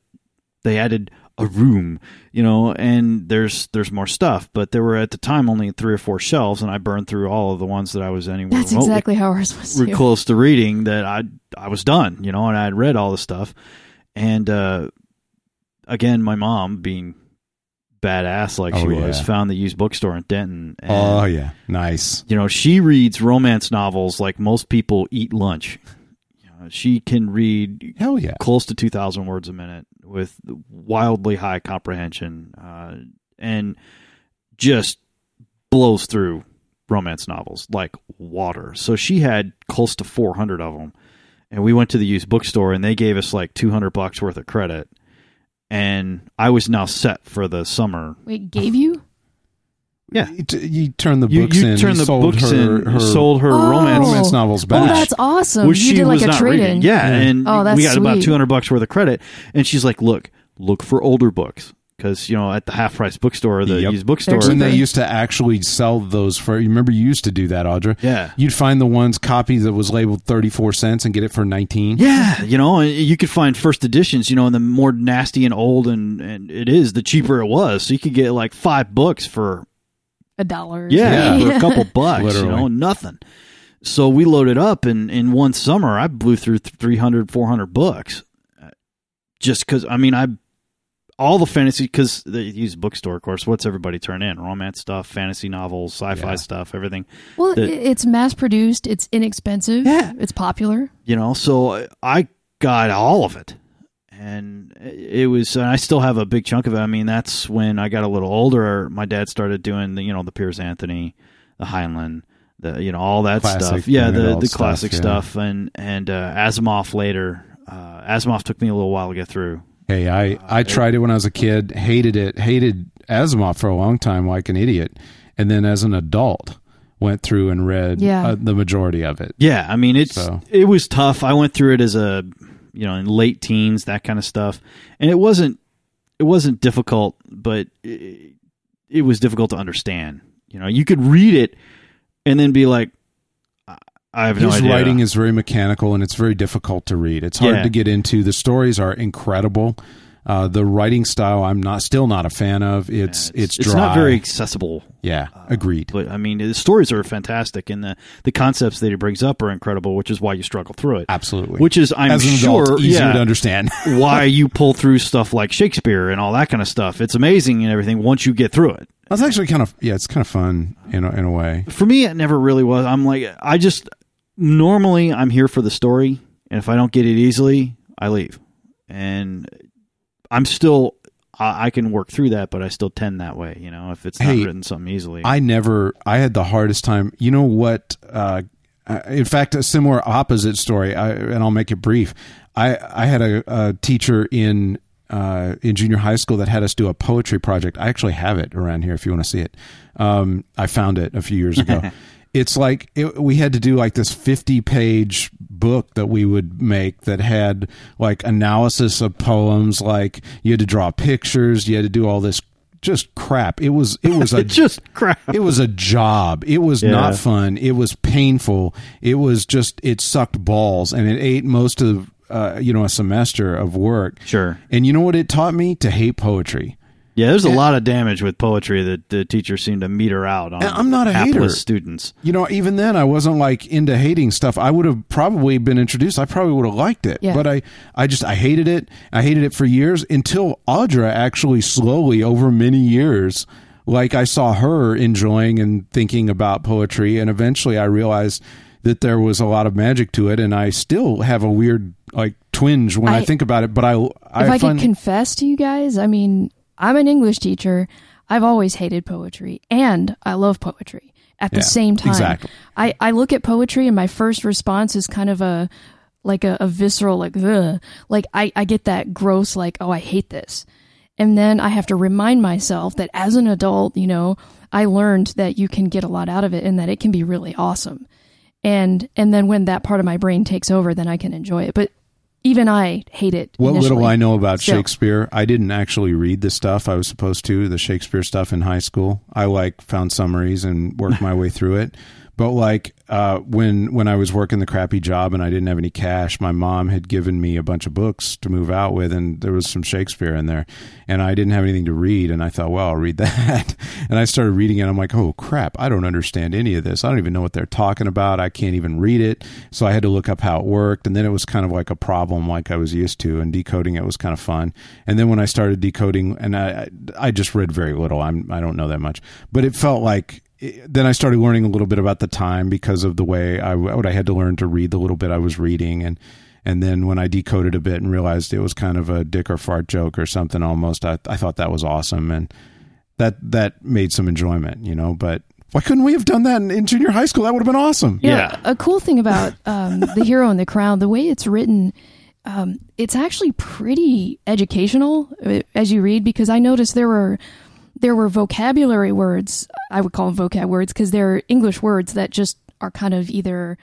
they added a room, you know, and there's there's more stuff, but there were at the time only three or four shelves, and I burned through all of the ones that I was anywhere That's remotely exactly how ours was. too. close to reading that I I was done, you know, and I had read all the stuff, and uh, again, my mom being badass like she Oh, was, yeah. found the used bookstore in Denton. And, Oh yeah, nice. you know, she reads romance novels like most people eat lunch. You she can read Hell yeah. close to 2,000 words a minute with wildly high comprehension uh, and just blows through romance novels like water. So she had close to 400 of them. And we went to the used bookstore and they gave us like 200 bucks worth of credit. And I was now set for the summer. Wait, gave you? Yeah. You, t- you turn the You, books you in. turn the sold books her, in, her sold her Oh. romance romance novels oh, back. Oh, that's awesome. which you she did like was a not trade reading. in. Yeah, Yeah. and Oh, that's we got about two hundred bucks worth of credit, and she's like, "Look, look for older books because you know at the half price bookstore, the Yep. used bookstore, They're when they used to actually sell those for you remember you used to do that audra Yeah. you'd find the ones copy that was labeled 34 cents and get it for 19 Yeah, you know, you could find first editions, you know, and the more nasty and old and, and it is, the cheaper it was. So you could get like five books for a dollar. yeah, Yeah. for a couple bucks, Literally. you know, nothing. So we loaded up, and in one summer, I blew through 300, 400 books. Uh, Just because, I mean, I all the fantasy because they use bookstore, of course. What's everybody turn in? Romance stuff, fantasy novels, sci-fi Yeah. stuff, everything. Well, The- i- it's mass produced. It's inexpensive. Yeah. It's popular. you know so i got all of it and it was and i still have a big chunk of it i mean that's when i got a little older my dad started doing the you know the piers anthony the heinlein the you know all that Classic stuff yeah young the adult the stuff, classic yeah. stuff and and uh, asimov later uh, asimov took me a little while to get through Hey, I, I tried it when I was a kid, hated it, hated Asimov for a long time like an idiot. And then as an adult, went through and read Yeah. uh, the majority of it. yeah i mean it's So- it was tough i went through it as a you know in late teens that kind of stuff and it wasn't it wasn't difficult but it, it was difficult to understand you know you could read it and then be like i have no His idea writing is very mechanical and it's very difficult to read. It's hard Yeah. to get into. The stories are incredible. Uh, the writing style, I'm not still not a fan of. It's it's, it's dry. not very accessible yeah. Agreed. but i mean the stories are fantastic and the the concepts that he brings up are incredible which is why you struggle through it Absolutely. which is i'm as an sure adult, easier yeah, to understand. why you pull through stuff like shakespeare and all that kind of stuff it's amazing and everything once you get through it That's actually kind of yeah. It's kind of fun in a, in a way. for me it never really was i'm like i just normally i'm here for the story and if i don't get it easily i leave and i'm still i, I can work through that but i still tend that way you know if it's not Hey, written something easily I never. I had the hardest time. You know what? Uh, uh, in fact, a similar opposite story, I, and I'll make it brief. I I had a, a teacher in uh, in junior high school that had us do a poetry project. I actually have it around here if you want to see it. Um, I found it a few years ago. it's like it, we had to do like this 50 page book that we would make that had like analysis of poems like you had to draw pictures you had to do all this just crap it was it was a just crap it was a job. It was Yeah. not fun. It was painful. It was just it sucked balls and it ate most of uh, you know a semester of work. Sure. And you know what it taught me to hate poetry. Yeah there's a lot of damage with poetry that the teachers seem to meter out on I'm not a hapless hater. students You know, even then I wasn't like into hating stuff. I would have probably been introduced. I probably would have liked it. Yeah. But I I just I hated it. I hated it for years until Audra actually slowly over many years like I saw her enjoying and thinking about poetry and eventually I realized that there was a lot of magic to it and I still have a weird like twinge when I, I- think about it, but I I if I find could confess to you guys, I mean, I'm an English teacher. I've always hated poetry, and I love poetry at the Yeah, same time. exactly. I, I look at poetry, and my first response is kind of a like a, a visceral like Ugh. like I, I get that gross like oh I hate this, and then I have to remind myself that as an adult, you know, I learned that you can get a lot out of it, and that it can be really awesome. And and then when that part of my brain takes over, then I can enjoy it. But even I hate it. What little. I know about Still. Shakespeare, I didn't actually read the stuff I was supposed to, the Shakespeare stuff in high school. I like found summaries and worked my way through it. But like uh, when when I was working the crappy job and I didn't have any cash, my mom had given me a bunch of books to move out with, and there was some Shakespeare in there, and I didn't have anything to read, and I thought, well, I'll read that, and I started reading it. I'm like, oh crap, I don't understand any of this. I don't even know what they're talking about. I can't even read it. So I had to look up how it worked, and then it was kind of like a problem, like I was used to, and decoding it was kind of fun. And then when I started decoding, and I I just read very little. I'm I don't know that much, but it felt like then I started learning a little bit about the time because of the way I what I had to learn to read the little bit I was reading. And and then when I decoded a bit and realized it was kind of a dick or fart joke or something almost I, I thought that was awesome. And that that made some enjoyment you know but why couldn't we have done that in, in junior high school? That would have been awesome. You know, Yeah. a cool thing about um, the hero and the crown, the way it's written, um, it's actually pretty educational uh, as you read because I noticed there were there were vocabulary words. I would call them vocab words because they're English words that just are kind of either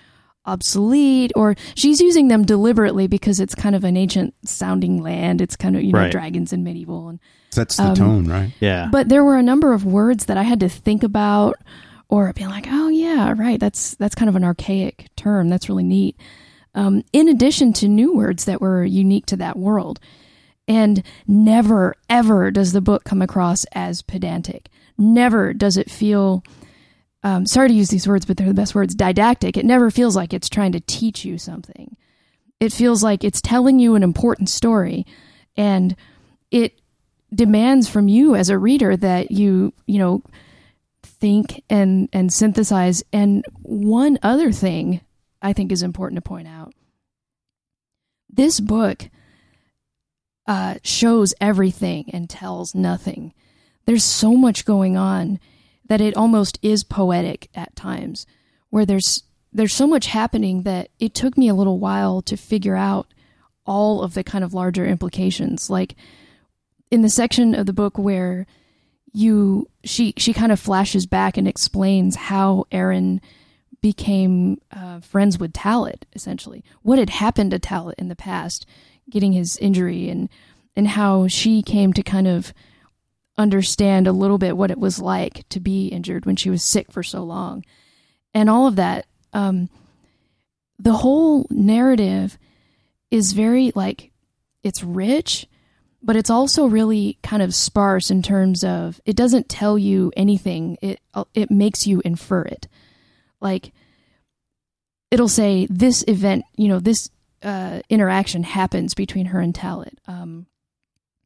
obsolete or she's using them deliberately because it's kind of an ancient sounding land. It's kind of, you know, Right. dragons and medieval and Sets the Um, tone, right? Yeah. but there were a number of words that I had to think about or be like, oh yeah, right. That's that's kind of an archaic term. That's really neat. Um, in addition to new words that were unique to that world. And never, ever does the book come across as pedantic. Never does it feel, um, sorry to use these words, but they're the best words, didactic. It never feels like it's trying to teach you something. It feels like it's telling you an important story and it demands from you as a reader that you, you know, think and and synthesize. And one other thing I think is important to point out. This book uh, shows everything and tells nothing. There's so much going on that it almost is poetic at times, where there's there's so much happening that it took me a little while to figure out all of the kind of larger implications. Like in the section of the book where you she she kind of flashes back and explains how Aerin became uh, friends with Talat, essentially. What had happened to Talat in the past, getting his injury, and and how she came to kind of understand a little bit what it was like to be injured when she was sick for so long, and all of that. Um, the whole narrative is very like it's rich, but it's also really kind of sparse in terms of it doesn't tell you anything. It it makes you infer it like it'll say this event you know this uh, interaction happens between her and Talat. Um,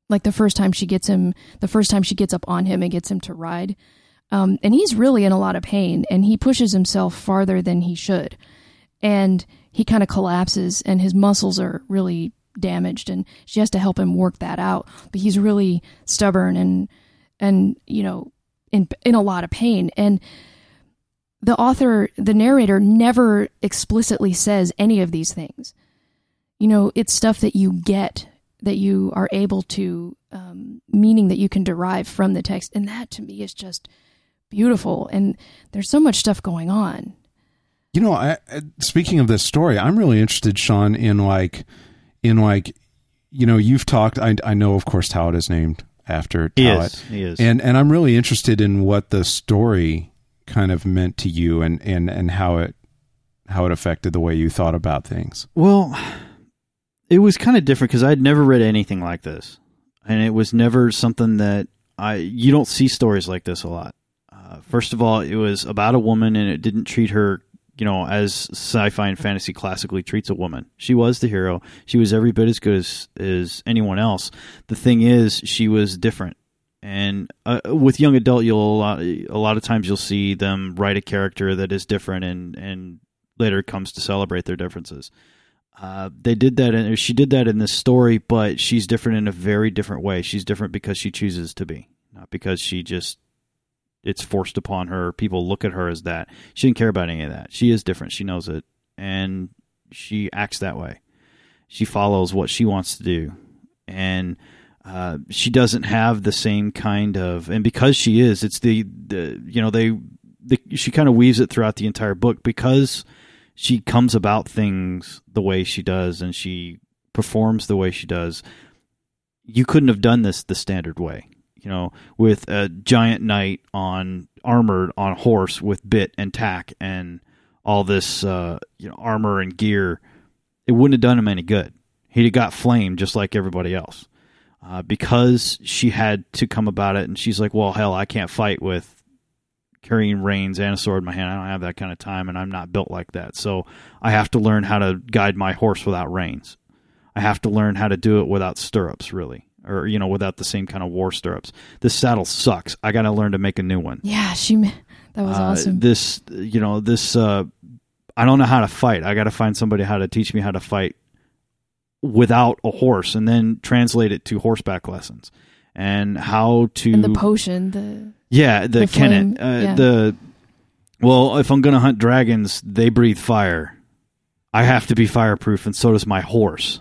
like the first time she gets him, the first time she gets up on him and gets him to ride, um, and he's really in a lot of pain, and he pushes himself farther than he should, and he kind of collapses, and his muscles are really damaged, and she has to help him work that out. But he's really stubborn and and you know in in a lot of pain, and the author, the narrator, never explicitly says any of these things. You know, it's stuff that you get, that you are able to, um, meaning that you can derive from the text. And that to me is just beautiful. And there's so much stuff going on. You know, I, I- speaking of this story, I'm really interested, Sean, in like, in like, you know, you've talked. I, I know, of course, how it is named after he Talat, is. He is. and and I'm really interested in what the story kind of meant to you, and and and how it how it affected the way you thought about things. Well, it was kind of different because I'd never read anything like this, and it was never something that I. You don't see stories like this a lot. Uh, first of all, it was about a woman, and it didn't treat her, you know, as sci-fi and fantasy classically treats a woman. She was the hero. She was every bit as good as as anyone else. The thing is, she was different. And uh, with young adult, you'll a lot, a lot of times you'll see them write a character that is different, and and later comes to celebrate their differences. Uh, they did that, and she did that in this story, but she's different in a very different way. She's different because she chooses to be, not because she just it's forced upon her. People look at her as that. She didn't care about any of that. She is different. She knows it, and she acts that way. She follows what she wants to do, and uh, she doesn't have the same kind of. And because she is, it's the the you know they the, she kind of weaves it throughout the entire book because she comes about things the way she does and she performs the way she does. You couldn't have done this the standard way, you know, with a giant knight on armored on horse with bit and tack and all this uh, you know armor and gear. It wouldn't have done him any good. He'd have got flamed just like everybody else. Uh, because she had to come about it, and she's like, "Well, hell, I can't fight with carrying reins and a sword in my hand. I don't have that kind of time, and I'm not built like that. So I have to learn how to guide my horse without reins. I have to learn how to do it without stirrups, really, or you know, without the same kind of war stirrups. This saddle sucks. I got to learn to make a new one. Yeah, she. That was Uh, awesome. This, you know, this. Uh, I don't know how to fight. I got to find somebody how to teach me how to fight without a horse, and then translate it to horseback lessons and how to and the potion, the yeah, the, The Kenet. Uh, yeah. The well, if I'm gonna hunt dragons, they breathe fire. I have to be fireproof, and so does my horse.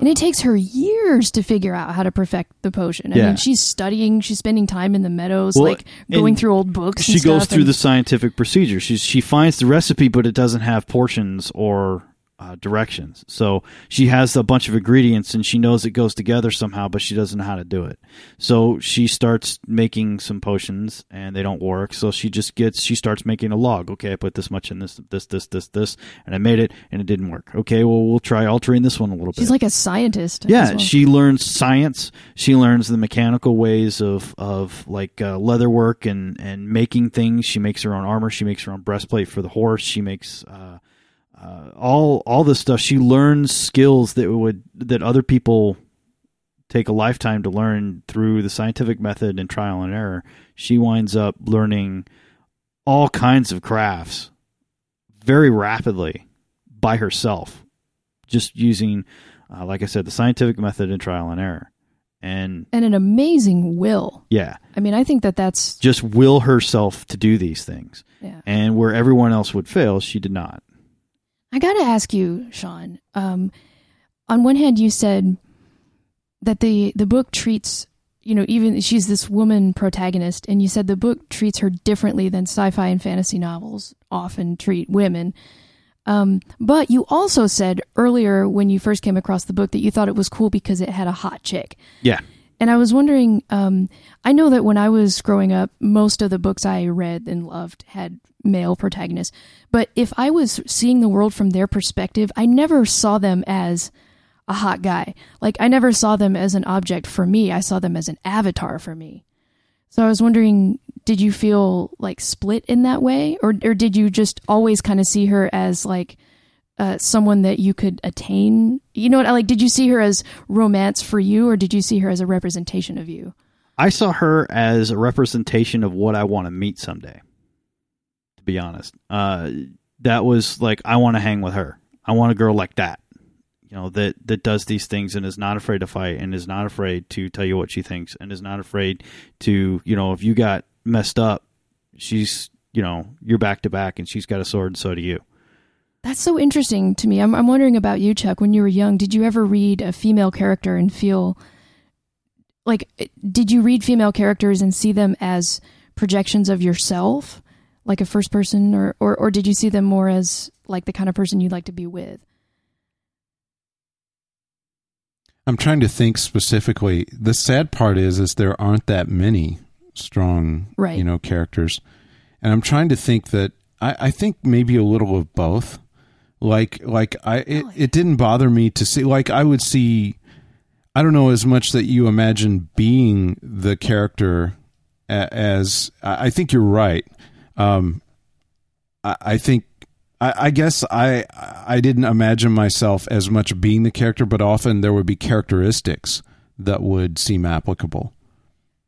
And it takes her years to figure out how to perfect the potion. I Yeah. mean, she's studying, she's spending time in the meadows, Well, like going through old books. she goes through and- the scientific procedure. She's she finds the recipe, but it doesn't have portions or uh, directions. So she has a bunch of ingredients, and she knows it goes together somehow, but she doesn't know how to do it. So she starts making some potions, and they don't work. So she just gets she starts making a log. Okay, I put this much in this, this, this, this, this, and I made it, and it didn't work. Okay, well we'll try altering this one a little bit. She's like a scientist. Yeah, well. she learns science. She learns the mechanical ways of of like uh, leather work and and making things. She makes her own armor. She makes her own breastplate for the horse. She makes uh, uh, all all this stuff. She learns skills that would that other people take a lifetime to learn through the scientific method and trial and error. She winds up learning all kinds of crafts very rapidly by herself, just using uh, like I said, the scientific method and trial and error. And and an amazing will. yeah, I mean, I think that that's just will herself to do these things. yeah. And where everyone else would fail, she did not. I got to ask you, Sean. Um, on one hand, you said that the the book treats you know even she's this woman protagonist, and you said the book treats her differently than sci-fi and fantasy novels often treat women. Um, but you also said earlier when you first came across the book that you thought it was cool because it had a hot chick. Yeah. And I was wondering, um, I know that when I was growing up, most of the books I read and loved had male protagonist. But if I was seeing the world from their perspective, I never saw them as a hot guy. Like, I never saw them as an object for me. I saw them as an avatar for me. So I was wondering, did you feel like split in that way? Or, or did you just always kind of see her as like, uh, someone that you could attain. You know what? I Like, did you see her as romance for you, or did you see her as a representation of you? I saw her as a representation of what I want to meet someday. Be honest, uh, that was like I want to hang with her. I want a girl like that. You know that that does these things and is not afraid to fight and is not afraid to tell you what she thinks and is not afraid to you know if you got messed up, she's you know you're back to back and she's got a sword and so do you. That's so interesting to me. I'm, I'm wondering about you, Chuck. When you were young, did you ever read a female character and feel like, did you read female characters and see them as projections of yourself, like a first person, or, or, or did you see them more as like the kind of person you'd like to be with? I'm trying to think specifically. The sad part is, is there aren't that many strong, Right. you know, characters, and I'm trying to think that I, I think maybe a little of both. Like, like I, it, it didn't bother me to see. Like, I would see. I don't know as much that you imagine being the character as. I think you're right. Um, I, I think I, I guess I I didn't imagine myself as much being the character, but often there would be characteristics that would seem applicable.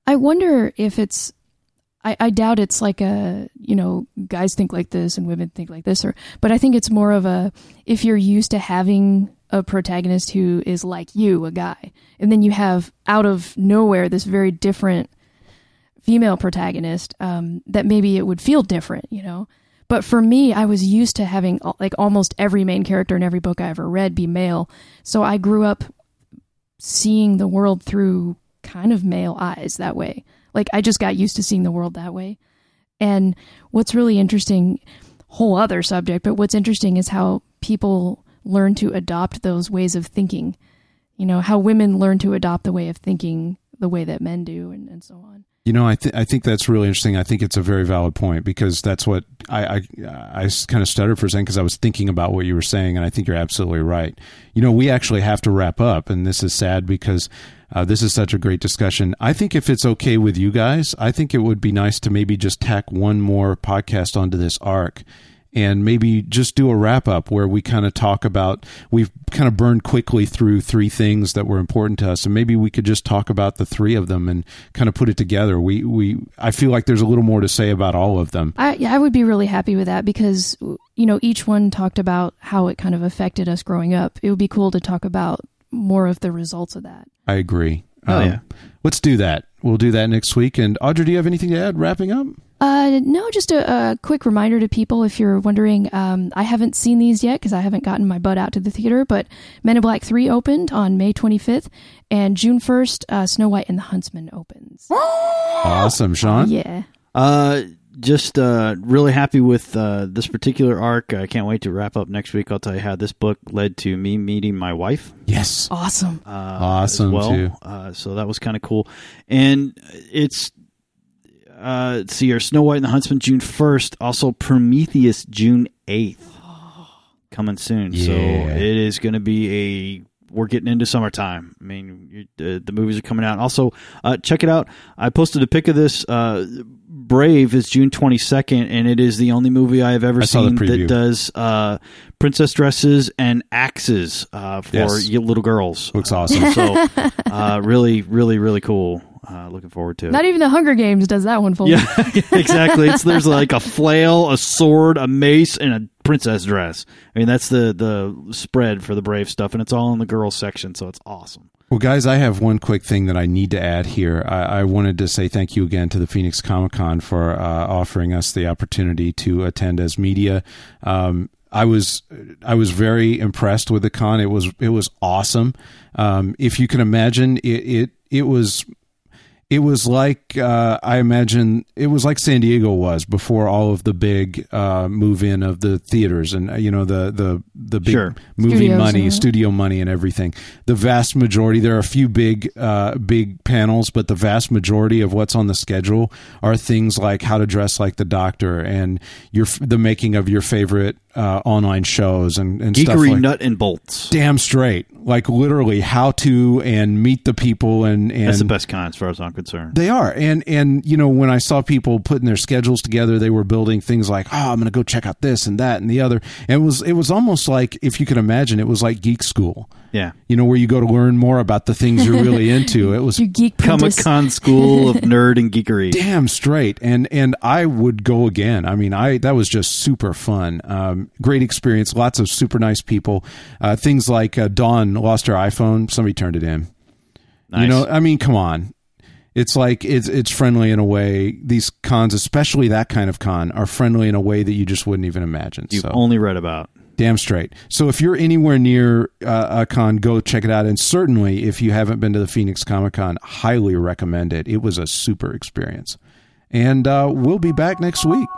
I wonder if it's. I, I doubt it's like a you know guys think like this and women think like this or but I think it's more of a if you're used to having a protagonist who is like you a guy and then you have out of nowhere this very different female protagonist um, that maybe it would feel different you know but for me I was used to having like almost every main character in every book I ever read be male so I grew up seeing the world through kind of male eyes that way. Like I just got used to seeing the world that way. And what's really interesting, whole other subject, but what's interesting is how people learn to adopt those ways of thinking. You know, how women learn to adopt the way of thinking the way that men do and, and so on. You know, I think I think that's really interesting. I think it's a very valid point because that's what I I, I kind of stuttered for a second because I was thinking about what you were saying, and I think you're absolutely right. You know, we actually have to wrap up, and this is sad because uh, this is such a great discussion. I think if it's okay with you guys, I think it would be nice to maybe just tack one more podcast onto this arc. And maybe just do a wrap up where we kind of talk about we've kind of burned quickly through three things that were important to us, and maybe we could just talk about the three of them and kind of put it together. We we I feel like there's a little more to say about all of them. I yeah, I would be really happy with that because you know each one talked about how it kind of affected us growing up. It would be cool to talk about more of the results of that. I agree. Oh, um, yeah. Let's do that. We'll do that next week. And Audrey, do you have anything to add? Wrapping up. Uh, no, just a, a quick reminder to people if you're wondering. Um, I haven't seen these yet because I haven't gotten my butt out to the theater. But Men in Black Three opened on May 25th, and June 1st, uh, Snow White and the Huntsman opens. Awesome, Sean. Yeah. Uh, just uh, really happy with uh, this particular arc. I can't wait to wrap up next week. I'll tell you how this book led to me meeting my wife. Yes. Awesome. Uh, Awesome, well. too. Uh, so that was kind of cool, and it's. Uh, let's see here, Snow White and the Huntsman, June first. Also, Prometheus, June eighth, coming soon. So it is going to be a. We're getting into summertime. I mean, you, uh, the movies are coming out. Also, uh, check it out. I posted a pic of this. Uh, Brave is June 22nd, and it is the only movie I have ever I seen that does uh, princess dresses and axes uh, for Yes. little girls. Looks awesome. So, uh, really, really, really cool. Uh, looking forward to it. Not even the Hunger Games does that one for me. yeah, exactly. It's there's like a flail, a sword, a mace, and a princess dress. I mean, that's the the spread for the brave stuff, and it's all in the girls section, so it's awesome. Well, guys, I have one quick thing that I need to add here. I, I wanted to say thank you again to the Phoenix Comic Con for uh, offering us the opportunity to attend as media. Um, I was I was very impressed with the con. It was it was awesome. Um, if you can imagine, it it, it was it was like uh, I imagine it was like San Diego was before all of the big uh, move in of the theaters and uh, you know the the the big Sure. movie Studios money, studio money, and everything. The vast majority there are a few big uh, big panels, but the vast majority of what's on the schedule are things like how to dress like the doctor and your the making of your favorite uh, online shows and, and stuff Geekery like nut and bolts. damn straight like literally how to and meet the people and and That's the best con as far as I'm concerned. they are, and and you know when I saw people putting their schedules together, they were building things like, oh, I'm going to go check out this and that and the other. And it was it was almost like if you could imagine, it was like geek school. Yeah. You know where you go to learn more about the things you're really into. It was You geek Comic prentice. Con School of Nerd and Geekery. damn straight, and and I would go again. I mean, I that was just super fun, um, great experience. Lots of super nice people. Uh, things like uh, Dawn lost her iPhone, somebody turned it in. Nice. You know, I mean, come on. It's like it's it's friendly in a way. These cons, especially that kind of con, are friendly in a way that you just wouldn't even imagine. You've so only read about. damn straight. So if you're anywhere near uh, a con, go check it out. And certainly, if you haven't been to the Phoenix Comic Con, highly recommend it. It was a super experience. And uh, we'll be back next week.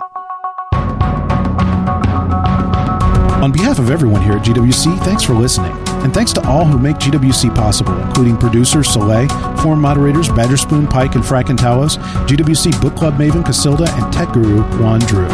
On behalf of everyone here at GWC, thanks for listening. And thanks to all who make GWC possible, including producer Soleil, forum moderators Badger Spoon, Pike, and Frack and Talos, GWC Book Club Maven Casilda, and tech guru Juan Drew.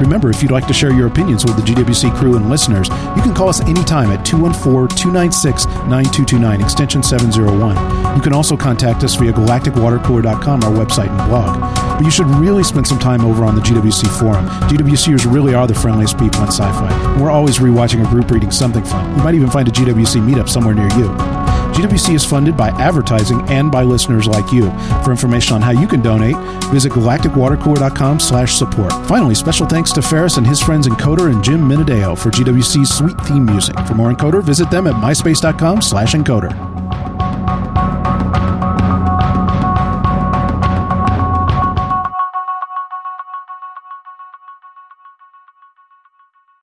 Remember, if you'd like to share your opinions with the GWC crew and listeners, you can call us anytime at 214-296-9229, extension 701. You can also contact us via galacticwatercooler.com, our website and blog. But you should really spend some time over on the GWC forum. GWCers really are the friendliest people in sci-fi. And we're always rewatching or group reading something fun. You might even find a GWC meetup somewhere near you. GWC is funded by advertising and by listeners like you. For information on how you can donate, visit galacticwatercooler.com slash support. Finally, special thanks to Ferris and his friends Encoder and Jim Minadeo for GWC's sweet theme music. For more Encoder, visit them at myspace.com slash encoder.